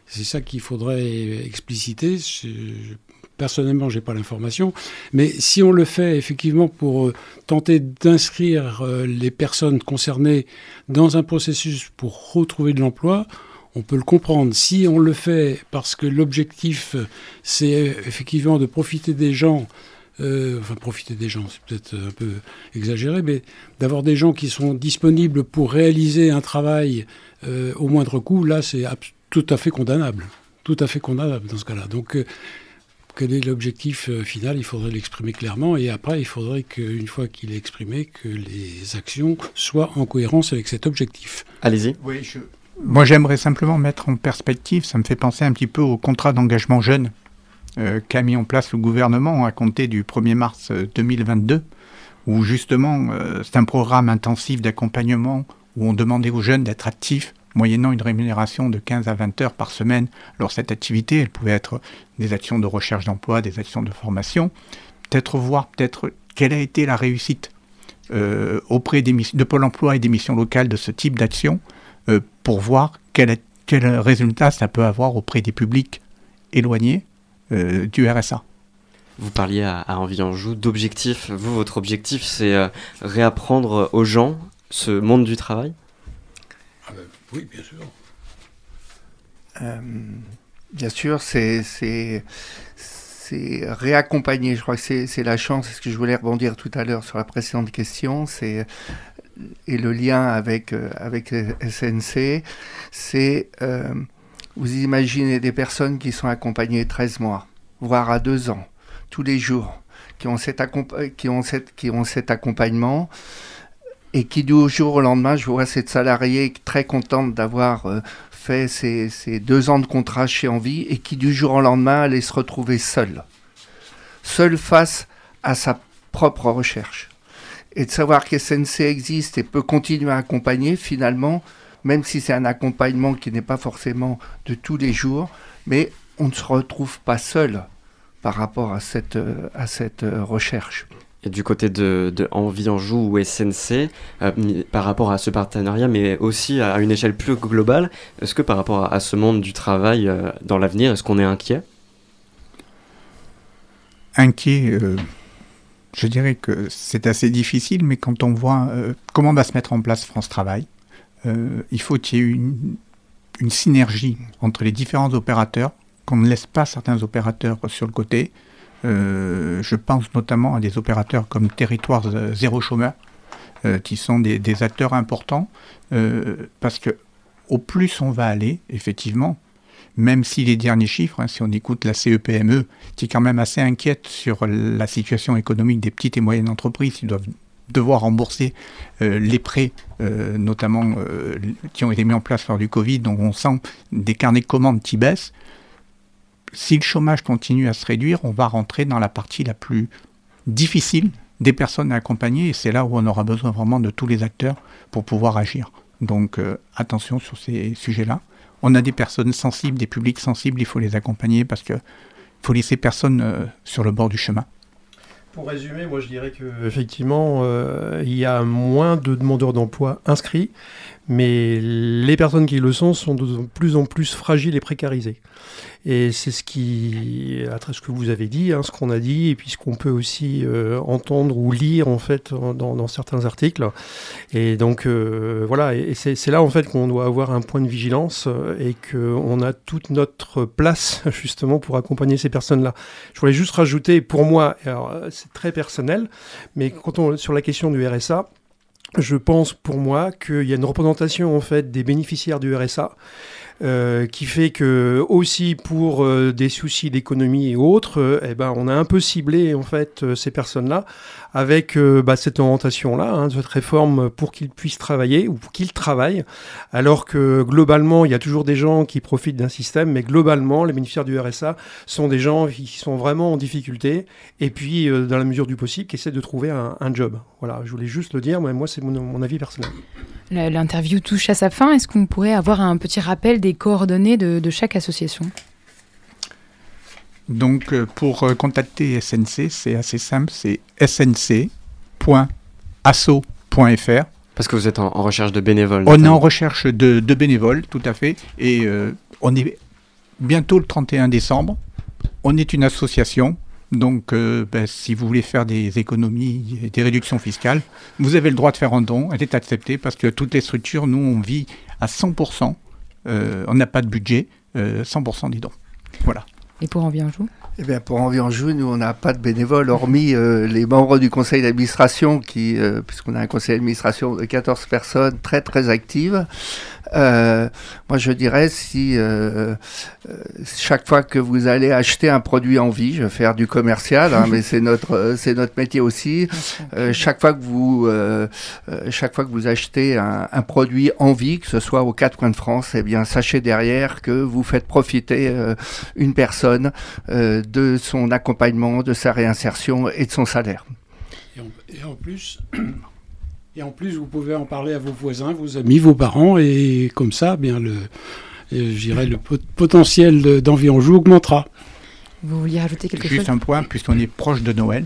K: C'est ça qu'il faudrait expliciter. Je- personnellement, j'ai pas l'information, mais si on le fait effectivement pour euh, tenter d'inscrire euh, les personnes concernées dans un processus pour retrouver de l'emploi, on peut le comprendre. Si on le fait parce que l'objectif, euh, c'est euh, effectivement de profiter des gens, euh, enfin profiter des gens, c'est peut-être un peu exagéré, mais d'avoir des gens qui sont disponibles pour réaliser un travail euh, au moindre coût, là c'est tout à fait condamnable. Tout à fait condamnable dans ce cas-là. Donc euh, quel est l'objectif euh, final? Il faudrait l'exprimer clairement et après il faudrait qu'une fois qu'il est exprimé, que les actions soient en cohérence avec cet objectif.
I: Allez-y.
H: Oui, je... Moi, j'aimerais simplement mettre en perspective, ça me fait penser un petit peu au contrat d'engagement jeune qu'a mis en place le gouvernement à compter du 1er mars 2022, où justement c'est un programme intensif d'accompagnement où on demandait aux jeunes d'être actifs moyennant une rémunération de 15 à 20 heures par semaine. Alors cette activité, elle pouvait être des actions de recherche d'emploi, des actions de formation, peut-être voir peut-être quelle a été la réussite euh, auprès de Pôle emploi et des missions locales de ce type d'action euh, pour voir quel, quel, résultat ça peut avoir auprès des publics éloignés euh, du RSA.
I: Vous parliez à, à Envie Joue d'objectifs. Vous, votre objectif, c'est réapprendre aux gens ce monde du travail?
K: Ah ben, Oui, bien sûr.
J: bien sûr, c'est c'est réaccompagner. Je crois que c'est la chance, c'est ce que je voulais rebondir tout à l'heure sur la précédente question, c'est et le lien avec, euh, avec SNC, c'est euh, vous imaginez des personnes qui sont accompagnées 13 mois, voire à 2 ans, tous les jours, qui ont, cet qui ont, qui ont cet accompagnement et qui du jour au lendemain, je vois cette salariée très contente d'avoir euh, fait ses, deux ans de contrat chez Envie et qui du jour au lendemain allait se retrouver seule. Seule face à sa propre recherche. Et de savoir que SNC existe et peut continuer à accompagner finalement, même si c'est un accompagnement qui n'est pas forcément de tous les jours, mais on ne se retrouve pas seul par rapport à cette, à cette recherche.
I: Et du côté de, de Envie Anjou ou SNC, euh, par rapport à ce partenariat, mais aussi à une échelle plus globale, est-ce que par rapport à, ce monde du travail euh, dans l'avenir, est-ce qu'on est inquiet?
H: Inquiet, euh, je dirais que c'est assez difficile, mais quand on voit comment va se mettre en place France Travail, il faut qu'il y ait une, synergie entre les différents opérateurs, qu'on ne laisse pas certains opérateurs sur le côté, euh, je pense notamment à des opérateurs comme Territoire Zéro Chômeur, euh, qui sont des, acteurs importants, euh, parce que au plus on va aller, effectivement, même si les derniers chiffres, hein, si on écoute la CEPME, e, qui est quand même assez inquiète sur la situation économique des petites et moyennes entreprises, qui doivent devoir rembourser les prêts, notamment qui ont été mis en place lors du Covid, donc on sent des carnets de commandes qui baissent si le chômage continue à se réduire, on va rentrer dans la partie la plus difficile des personnes à accompagner et c'est là où on aura besoin vraiment de tous les acteurs pour pouvoir agir. Donc euh, attention sur ces sujets-là. On a des personnes sensibles, des publics sensibles, il faut les accompagner parce qu'il faut laisser personne euh, sur le bord du chemin.
G: Pour résumer, moi je dirais qu'effectivement, euh, il y a moins de demandeurs d'emploi inscrits, mais les personnes qui le sont sont de plus en plus fragiles et précarisées. Et c'est ce qui, à ce que vous avez dit, hein, ce qu'on a dit, et puis ce qu'on peut aussi euh, entendre ou lire en fait dans, certains articles. Et donc euh, voilà, et c'est là en fait qu'on doit avoir un point de vigilance et qu'on a toute notre place justement pour accompagner ces personnes-là. Je voulais juste rajouter, pour moi, très personnel, mais quand on sur la question du RSA, je pense pour moi qu'il y a une représentation en fait des bénéficiaires du RSA euh, qui fait que aussi pour euh, des soucis d'économie et autres, euh, eh ben, on a un peu ciblé en fait ces personnes-là avec bah, cette orientation-là, hein, cette réforme pour qu'ils puissent travailler ou qu'ils travaillent, alors que globalement il y a toujours des gens qui profitent d'un système, mais globalement les bénéficiaires du RSA sont des gens qui sont vraiment en difficulté et puis dans la mesure du possible qui essaient de trouver un, job. Voilà, je voulais juste le dire, moi c'est mon, mon avis personnel.
B: L'interview touche à sa fin. Est-ce qu'on pourrait avoir un petit rappel des coordonnées de, chaque association
H: Donc, euh, pour euh, contacter SNC, c'est assez simple c'est snc.asso.fr.
I: Parce que vous êtes en, recherche de bénévoles.
H: On est en recherche de, bénévoles, tout à fait. Et euh, on est bientôt le 31 décembre. On est une association. Donc, euh, ben, si vous voulez faire des économies et des réductions fiscales, vous avez le droit de faire un don. Elle est acceptée parce que toutes les structures, nous, on vit à 100%. Euh, on n'a pas de budget, 100% euh, des dons. Voilà.
B: Et pour Envie Anjou
J: eh bien, pour Envie Anjou, nous, on n'a pas de bénévoles, hormis les membres du conseil d'administration, qui, puisqu'on a un conseil d'administration de 14 personnes très, très actives. Euh, moi, je dirais si euh, euh, chaque fois que vous allez acheter un produit en vie, je vais faire du commercial, hein, mais c'est notre c'est notre métier aussi. chaque fois que vous chaque fois que vous achetez un, un, produit en vie, que ce soit aux quatre coins de France, eh bien sachez derrière que vous faites profiter une personne personne, euh, de son accompagnement, de sa réinsertion et de son salaire.
K: Et en, et en plus, et en plus, vous pouvez en parler à vos voisins, vos amis, vos parents, et comme ça, eh bien le, euh, le pot- potentiel de- d'envie en joue augmentera.
L: Vous vouliez rajouter quelque
H: Juste
L: chose?
H: un point, puisqu'on est proche de Noël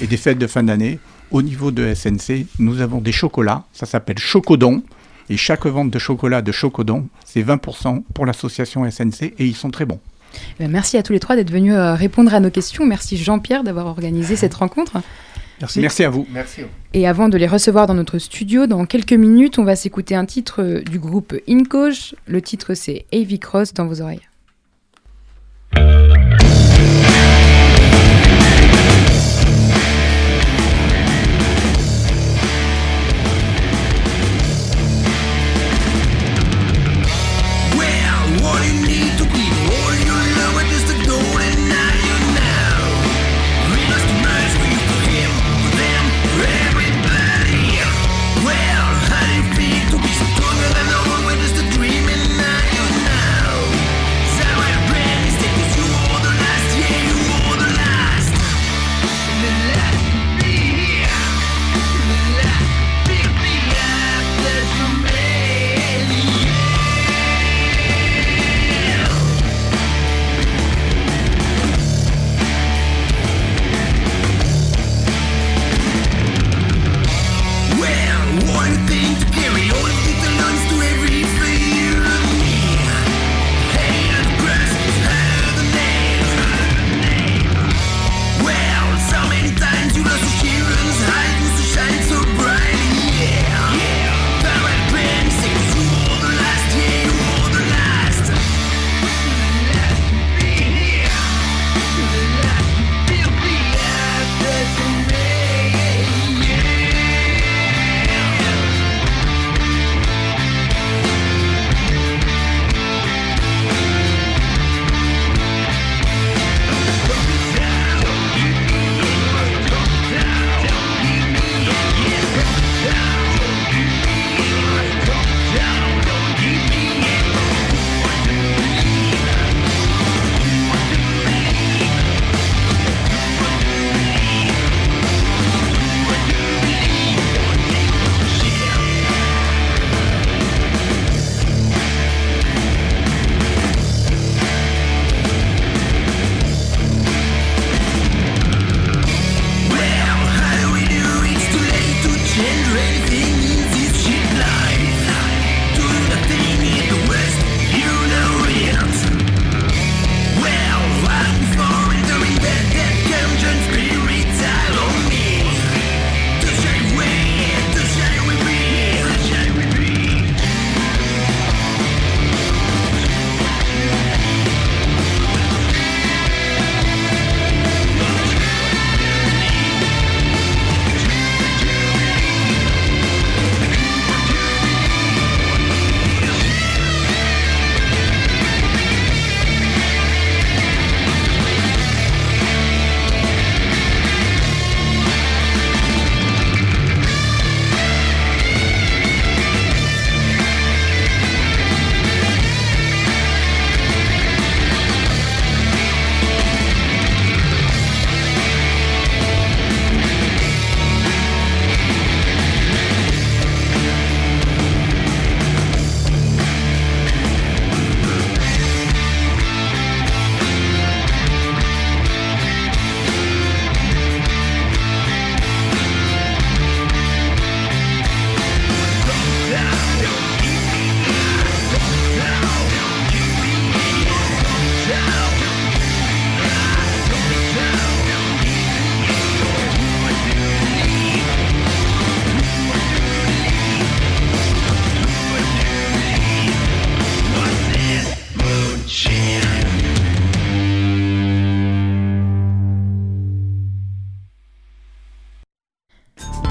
H: et des fêtes de fin d'année, au niveau de SNC, nous avons des chocolats, ça s'appelle Chocodon, et chaque vente de chocolat de Chocodon, c'est 20% pour l'association SNC, et ils sont très bons.
L: Eh bien, Merci à tous les trois d'être venus euh, répondre à nos questions. Merci Jean-Pierre d'avoir organisé cette rencontre.
H: Merci. Merci à vous.
J: Merci.
L: Et avant de les recevoir dans notre studio, dans quelques minutes, on va s'écouter un titre euh, du groupe Incoach. Le titre c'est Heavy Cross dans vos oreilles.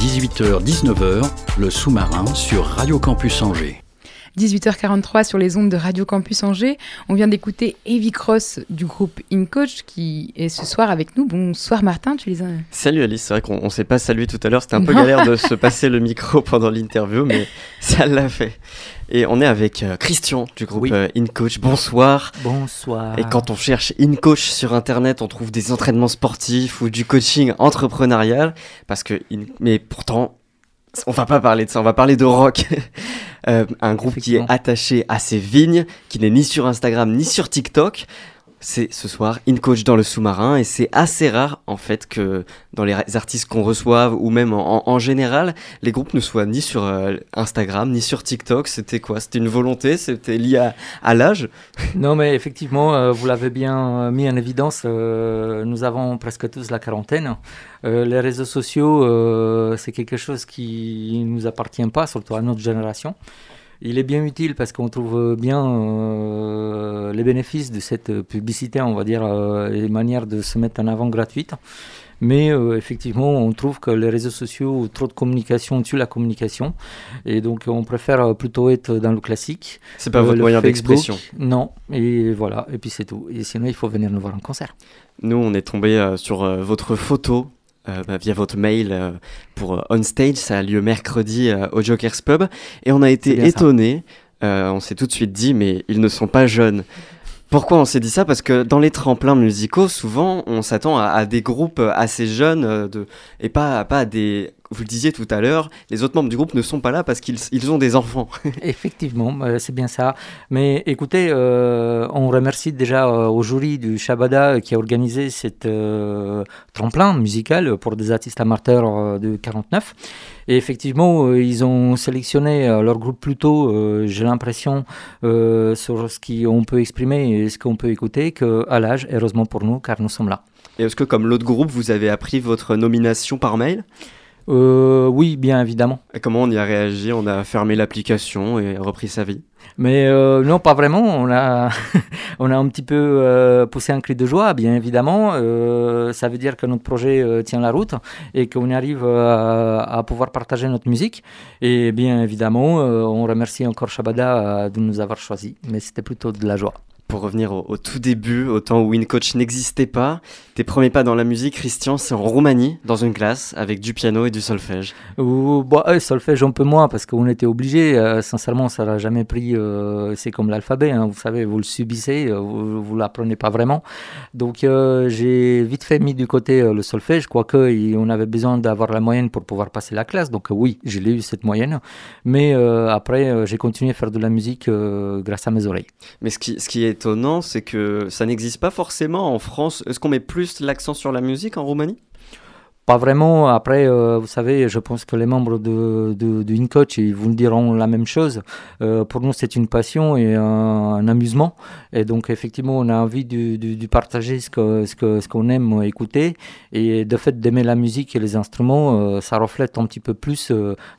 A: 18h-19h, le sous-marin sur Radio Campus Angers.
B: 18h43 sur les ondes de Radio Campus Angers. On vient d'écouter Heavy Cross du groupe InCoach qui est ce soir avec nous. Bonsoir Martin, tu les as...
I: Salut Alice, c'est vrai qu'on on s'est pas salué tout à l'heure, c'était un peu galère de se passer le micro pendant l'interview, mais ça l'a fait. Et on est avec euh, Christian du groupe euh, InCoach. Bonsoir.
M: Bonsoir.
I: Et quand on cherche InCoach sur internet, on trouve des entraînements sportifs ou du coaching entrepreneurial, parce que in- mais pourtant on va pas parler de ça, on va parler de rock. Euh, un groupe qui est attaché à ses vignes, qui n'est ni sur Instagram ni sur TikTok. C'est ce soir InCoach dans le sous-marin et c'est assez rare en fait que dans les artistes qu'on reçoive ou même en, général, les groupes ne soient ni sur euh, Instagram ni sur TikTok. C'était quoi? C'était une volonté? C'était lié à, l'âge?
M: Non, mais effectivement, euh, vous l'avez bien euh, mis en évidence. nous avons presque tous la quarantaine. Les réseaux sociaux, c'est quelque chose qui ne nous appartient pas, surtout à notre génération. Il est bien utile parce qu'on trouve bien euh, les bénéfices de cette publicité, on va dire, euh, et manière de se mettre en avant gratuite. Mais euh, effectivement, on trouve que les réseaux sociaux, trop de communication tue la communication. Et donc, on préfère euh, plutôt être dans le classique.
I: C'est pas votre moyen d'expression.
M: Non, et voilà, et puis c'est tout. Et sinon, il faut venir nous voir en concert.
I: Nous, on est tombé sur votre photo euh, bah, via votre mail euh, pour euh, On Stage. Ça a lieu mercredi euh, au Joker's Pub. Et on a été étonnés. On s'est tout de suite dit, mais ils ne sont pas jeunes. Pourquoi on s'est dit ça? Parce que dans les tremplins musicaux, souvent, on s'attend à, à des groupes assez jeunes de, et pas, pas à des... Vous le disiez tout à l'heure, les autres membres du groupe ne sont pas là parce qu'ils ils ont des enfants.
M: Effectivement, euh, c'est bien ça. Mais écoutez, euh, on remercie déjà euh, au jury du Shabada qui a organisé cette euh, tremplin musical pour des artistes amateurs de 49. Et effectivement, ils ont sélectionné leur groupe plutôt, j'ai l'impression, sur ce qu'on peut exprimer et ce qu'on peut écouter, qu'à l'âge, heureusement pour nous, car nous sommes là.
I: Et est-ce que, comme l'autre groupe, vous avez appris votre nomination par mail?
M: Euh, Oui, bien évidemment.
I: Et comment on y a réagi? On a fermé l'application et repris sa vie?
M: Mais euh, non, pas vraiment. On a, on a un petit peu euh, poussé un cri de joie, bien évidemment. Ça veut dire que notre projet tient la route et qu'on arrive euh, à pouvoir partager notre musique. Et bien évidemment, on remercie encore Shabada de nous avoir choisis. Mais c'était plutôt de la joie.
I: Pour revenir au, au tout début, au temps où InCoach n'existait pas, tes premiers pas dans la musique, Christian, c'est en Roumanie, dans une classe, avec du piano et du solfège.
M: Ou, bon, euh, solfège un peu moins parce qu'on était obligé. Euh, sincèrement, ça n'a jamais pris. euh, c'est comme l'alphabet, hein, vous savez, vous le subissez, euh, vous, vous l'apprenez pas vraiment. Donc j'ai vite fait mis du côté le solfège, quoique on avait besoin d'avoir la moyenne pour pouvoir passer la classe. Donc oui, je l'ai eu cette moyenne. Mais après, j'ai continué à faire de la musique grâce à mes oreilles.
I: Mais ce qui, ce qui est étonnant, c'est que ça n'existe pas forcément en France. Est-ce qu'on met plus l'accent sur la musique en Roumanie?
M: Pas vraiment. Après, euh, vous savez, je pense que les membres de, de, de InCoach, ils vous diront la même chose. Euh, pour nous, c'est une passion et un, amusement. Et donc, effectivement, on a envie de, de- partager ce qu'on ce que, ce qu'on aime écouter. Et de fait, d'aimer la musique et les instruments, euh, ça reflète un petit peu plus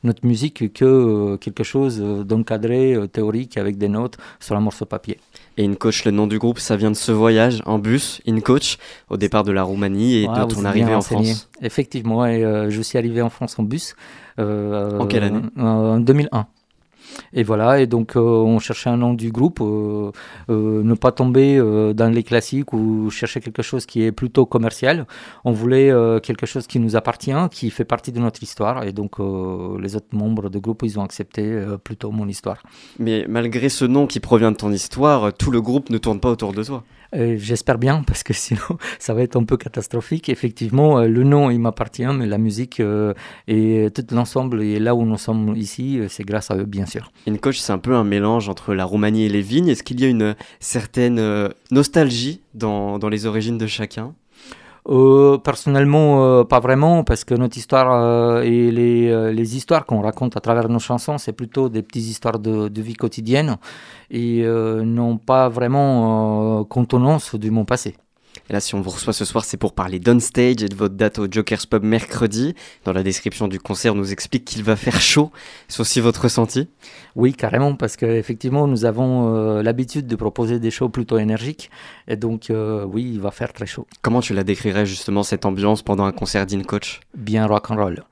M: notre musique que quelque chose d'encadré, théorique, avec des notes sur un morceau de papier.
I: Et InCoach, le nom du groupe, ça vient de ce voyage en bus, InCoach, au départ de la Roumanie et de ton arrivée en. France.
M: Effectivement, et, euh, je suis arrivé en France en bus. euh,
I: En quelle année?
M: euh, En 2001. Et voilà, et donc euh, on cherchait un nom du groupe, euh, euh, ne pas tomber dans les classiques ou chercher quelque chose qui est plutôt commercial. On voulait quelque chose qui nous appartient, qui fait partie de notre histoire, et donc les autres membres du groupe, ils ont accepté plutôt mon histoire.
I: Mais malgré ce nom qui provient de ton histoire, tout le groupe ne tourne pas autour de toi.
M: Euh, J'espère bien, parce que sinon ça va être un peu catastrophique. Effectivement, euh, le nom, il m'appartient, mais la musique euh, et tout l'ensemble, et là où nous sommes ici, c'est grâce à eux, bien sûr.
I: InCoach, c'est un peu un mélange entre la Roumanie et les vignes. Est-ce qu'il y a une certaine nostalgie dans, dans les origines de chacun?
M: Euh, personnellement, euh, pas vraiment, parce que notre histoire euh, et les, euh, les histoires qu'on raconte à travers nos chansons, c'est plutôt des petites histoires de, de vie quotidienne et euh, non pas vraiment euh, contenance du mon passé.
I: Et là, si on vous reçoit ce soir, c'est pour parler d'Onstage et de votre date au Joker's Pub mercredi. Dans la description du concert, on nous explique qu'il va faire chaud. C'est aussi votre ressenti?
M: Oui, carrément, parce qu'effectivement, nous avons euh, l'habitude de proposer des shows plutôt énergiques. Et donc, euh, oui, il va faire très chaud.
I: Comment tu la décrirais justement cette ambiance pendant un concert d'InCoach?
M: Bien rock'n'roll.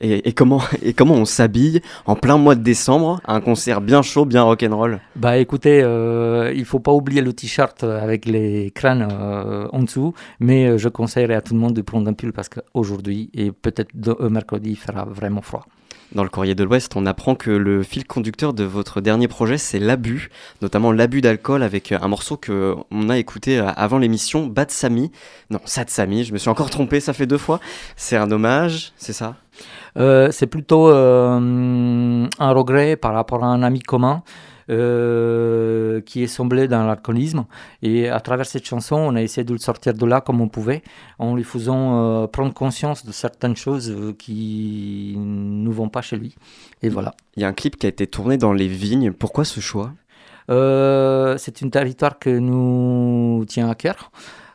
I: Et, comment, et comment on s'habille en plein mois de décembre à un concert bien chaud, bien rock'n'roll?
M: Bah écoutez, euh, il faut pas oublier le t-shirt avec les crânes euh, en dessous, mais euh, je conseillerais à tout le monde de prendre un pull parce qu'aujourd'hui et peut-être euh, mercredi il fera vraiment froid.
I: Dans le Courrier de l'Ouest, on apprend que le fil conducteur de votre dernier projet, c'est l'abus, notamment l'abus d'alcool avec euh, un morceau que on a écouté euh, avant l'émission, Bad Sami. Non, Sad Sami, je me suis encore trompé, ça fait deux fois. C'est un hommage, c'est ça?
M: Euh, c'est plutôt un regret par rapport à un ami commun euh, qui est semblé dans l'alcoolisme. Et à travers cette chanson, on a essayé de le sortir de là comme on pouvait, en lui faisant euh, prendre conscience de certaines choses euh, qui ne vont pas chez lui. Et voilà.
I: Il y a un clip qui a été tourné dans les vignes. Pourquoi ce choix?
M: Euh, c'est un territoire que nous tient à cœur.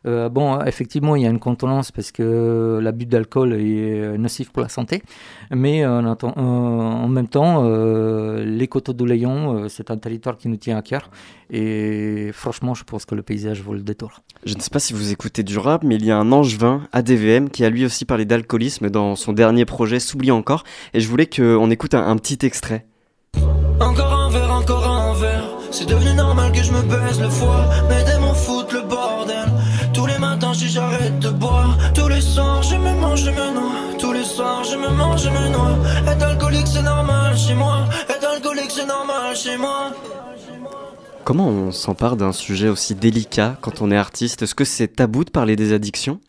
M: Euh, bon, effectivement, il y a une contenance parce que l'abus d'alcool est nocif pour la santé, mais en, atten- euh, en même temps, euh, les coteaux de Léon, euh, c'est un territoire qui nous tient à cœur, et franchement, je pense que le paysage vaut le détour.
I: Je ne sais pas si vous écoutez du rap, mais il y a un angevin, ADVM, qui a lui aussi parlé d'alcoolisme dans son dernier projet S'oublie encore, et je voulais qu'on écoute un, un petit extrait.
L: Encore un verre, encore un verre. C'est devenu normal que je me baisse le foie. Mes démons foutent le j'arrête de boire. Tous les soirs, je me mange, je me noie. Tous les soirs, je me mange, je me noie. Être alcoolique, c'est normal chez moi. Être alcoolique, c'est normal chez moi.
I: Comment on s'empare d'un sujet aussi délicat quand on est artiste? Est-ce que c'est tabou de parler des addictions?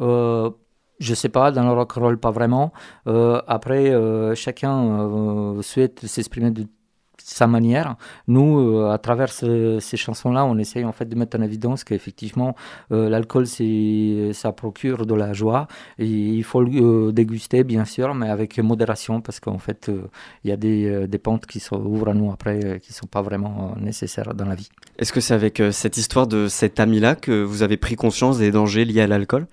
M: Euh, je sais pas, dans le rock roll pas vraiment. Euh, après, euh, chacun euh, souhaite s'exprimer de sa manière. Nous, euh, à travers ce- ces chansons-là, on essaye en fait de mettre en évidence qu'effectivement, euh, l'alcool, ça procure de la joie il faut le euh, déguster, bien sûr, mais avec modération parce qu'en fait, il y a des, des pentes qui s'ouvrent à nous après qui sont pas vraiment nécessaires dans la vie.
I: Est-ce que c'est avec cette histoire de cet ami-là que vous avez pris conscience des dangers liés à l'alcool?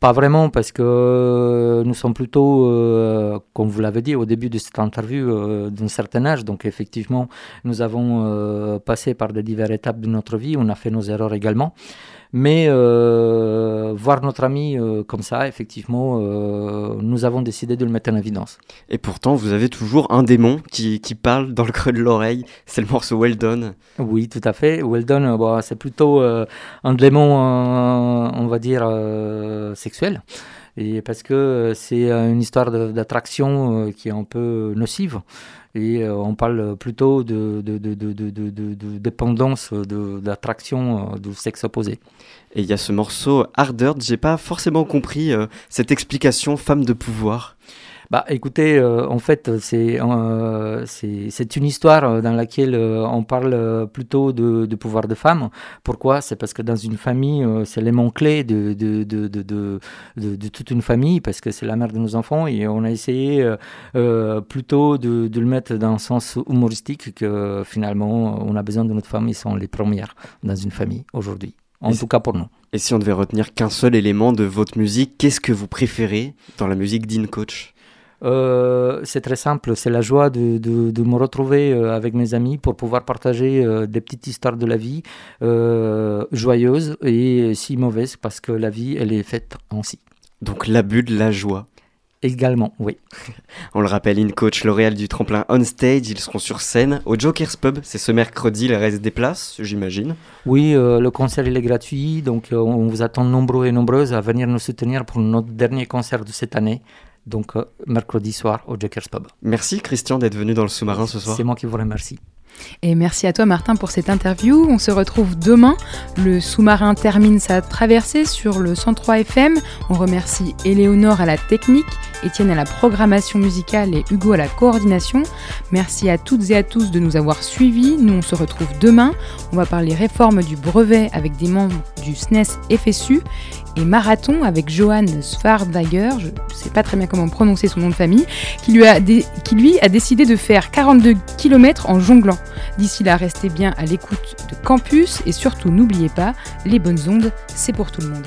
M: Pas vraiment, parce que euh, nous sommes plutôt, euh, comme vous l'avez dit au début de cette interview, euh, d'un certain âge. Donc effectivement, nous avons passé par des diverses étapes de notre vie, on a fait nos erreurs également. Mais euh, voir notre ami euh, comme ça, effectivement, euh, nous avons décidé de le mettre en évidence.
I: Et pourtant, vous avez toujours un démon qui, qui parle dans le creux de l'oreille. C'est le morceau Well Done.
M: Oui, tout à fait. Weldon, euh, bon, c'est plutôt un démon, on va dire, sexuel. Et parce que c'est une histoire d'attraction qui est un peu nocive. Et euh, on parle plutôt de, de, de, de, dépendance, d'attraction euh, du sexe opposé.
I: Et il y a ce morceau Hard Earth, j'ai pas forcément compris euh, cette explication femme de pouvoir.
M: Bah, écoutez, euh, en fait, c'est euh, c'est une histoire euh, dans laquelle euh, on parle plutôt de, de pouvoir de femme. Pourquoi? C'est parce que dans une famille, c'est l'élément clé de, de, de, de, toute une famille, parce que c'est la mère de nos enfants, et on a essayé plutôt de, le mettre dans un sens humoristique que finalement, on a besoin de notre femme, ils sont les premières dans une famille aujourd'hui. En
I: Et
M: tout cas pour nous.
I: Et si on devait retenir qu'un seul élément de votre musique, qu'est-ce que vous préférez dans la musique d'In Coach
M: Euh, c'est très simple, c'est la joie de, de- de me retrouver euh, avec mes amis pour pouvoir partager euh, des petites histoires de la vie euh, joyeuses et si mauvaises parce que la vie, elle est faite ainsi.
I: Donc l'abus de la joie.
M: Également, oui.
I: On le rappelle, In Coach, L'Oréal du tremplin on stage, ils seront sur scène au Joker's Pub. C'est ce mercredi, il reste des places, j'imagine.
M: Oui, euh, le concert il est gratuit, donc euh, on vous attend nombreux et nombreuses à venir nous soutenir pour notre dernier concert de cette année, donc euh, mercredi soir au Joker's Pub.
I: Merci Christian d'être venu dans le sous-marin ce soir.
M: C'est moi qui vous remercie.
B: Et merci à toi Martin pour cette interview. On se retrouve demain. Le sous-marin termine sa traversée sur le 103 FM. On remercie Éléonore à la technique, Étienne à la programmation musicale et Hugo à la coordination. Merci à toutes et à tous de nous avoir suivis. Nous on se retrouve demain. On va parler réforme du brevet avec des membres du SNES FSU et marathon avec Johan Svardagger, je ne sais pas très bien comment prononcer son nom de famille, qui lui a décidé de faire 42 km en jonglant. D'ici là, restez bien à l'écoute de Campus et surtout n'oubliez pas, les bonnes ondes, c'est pour tout le monde.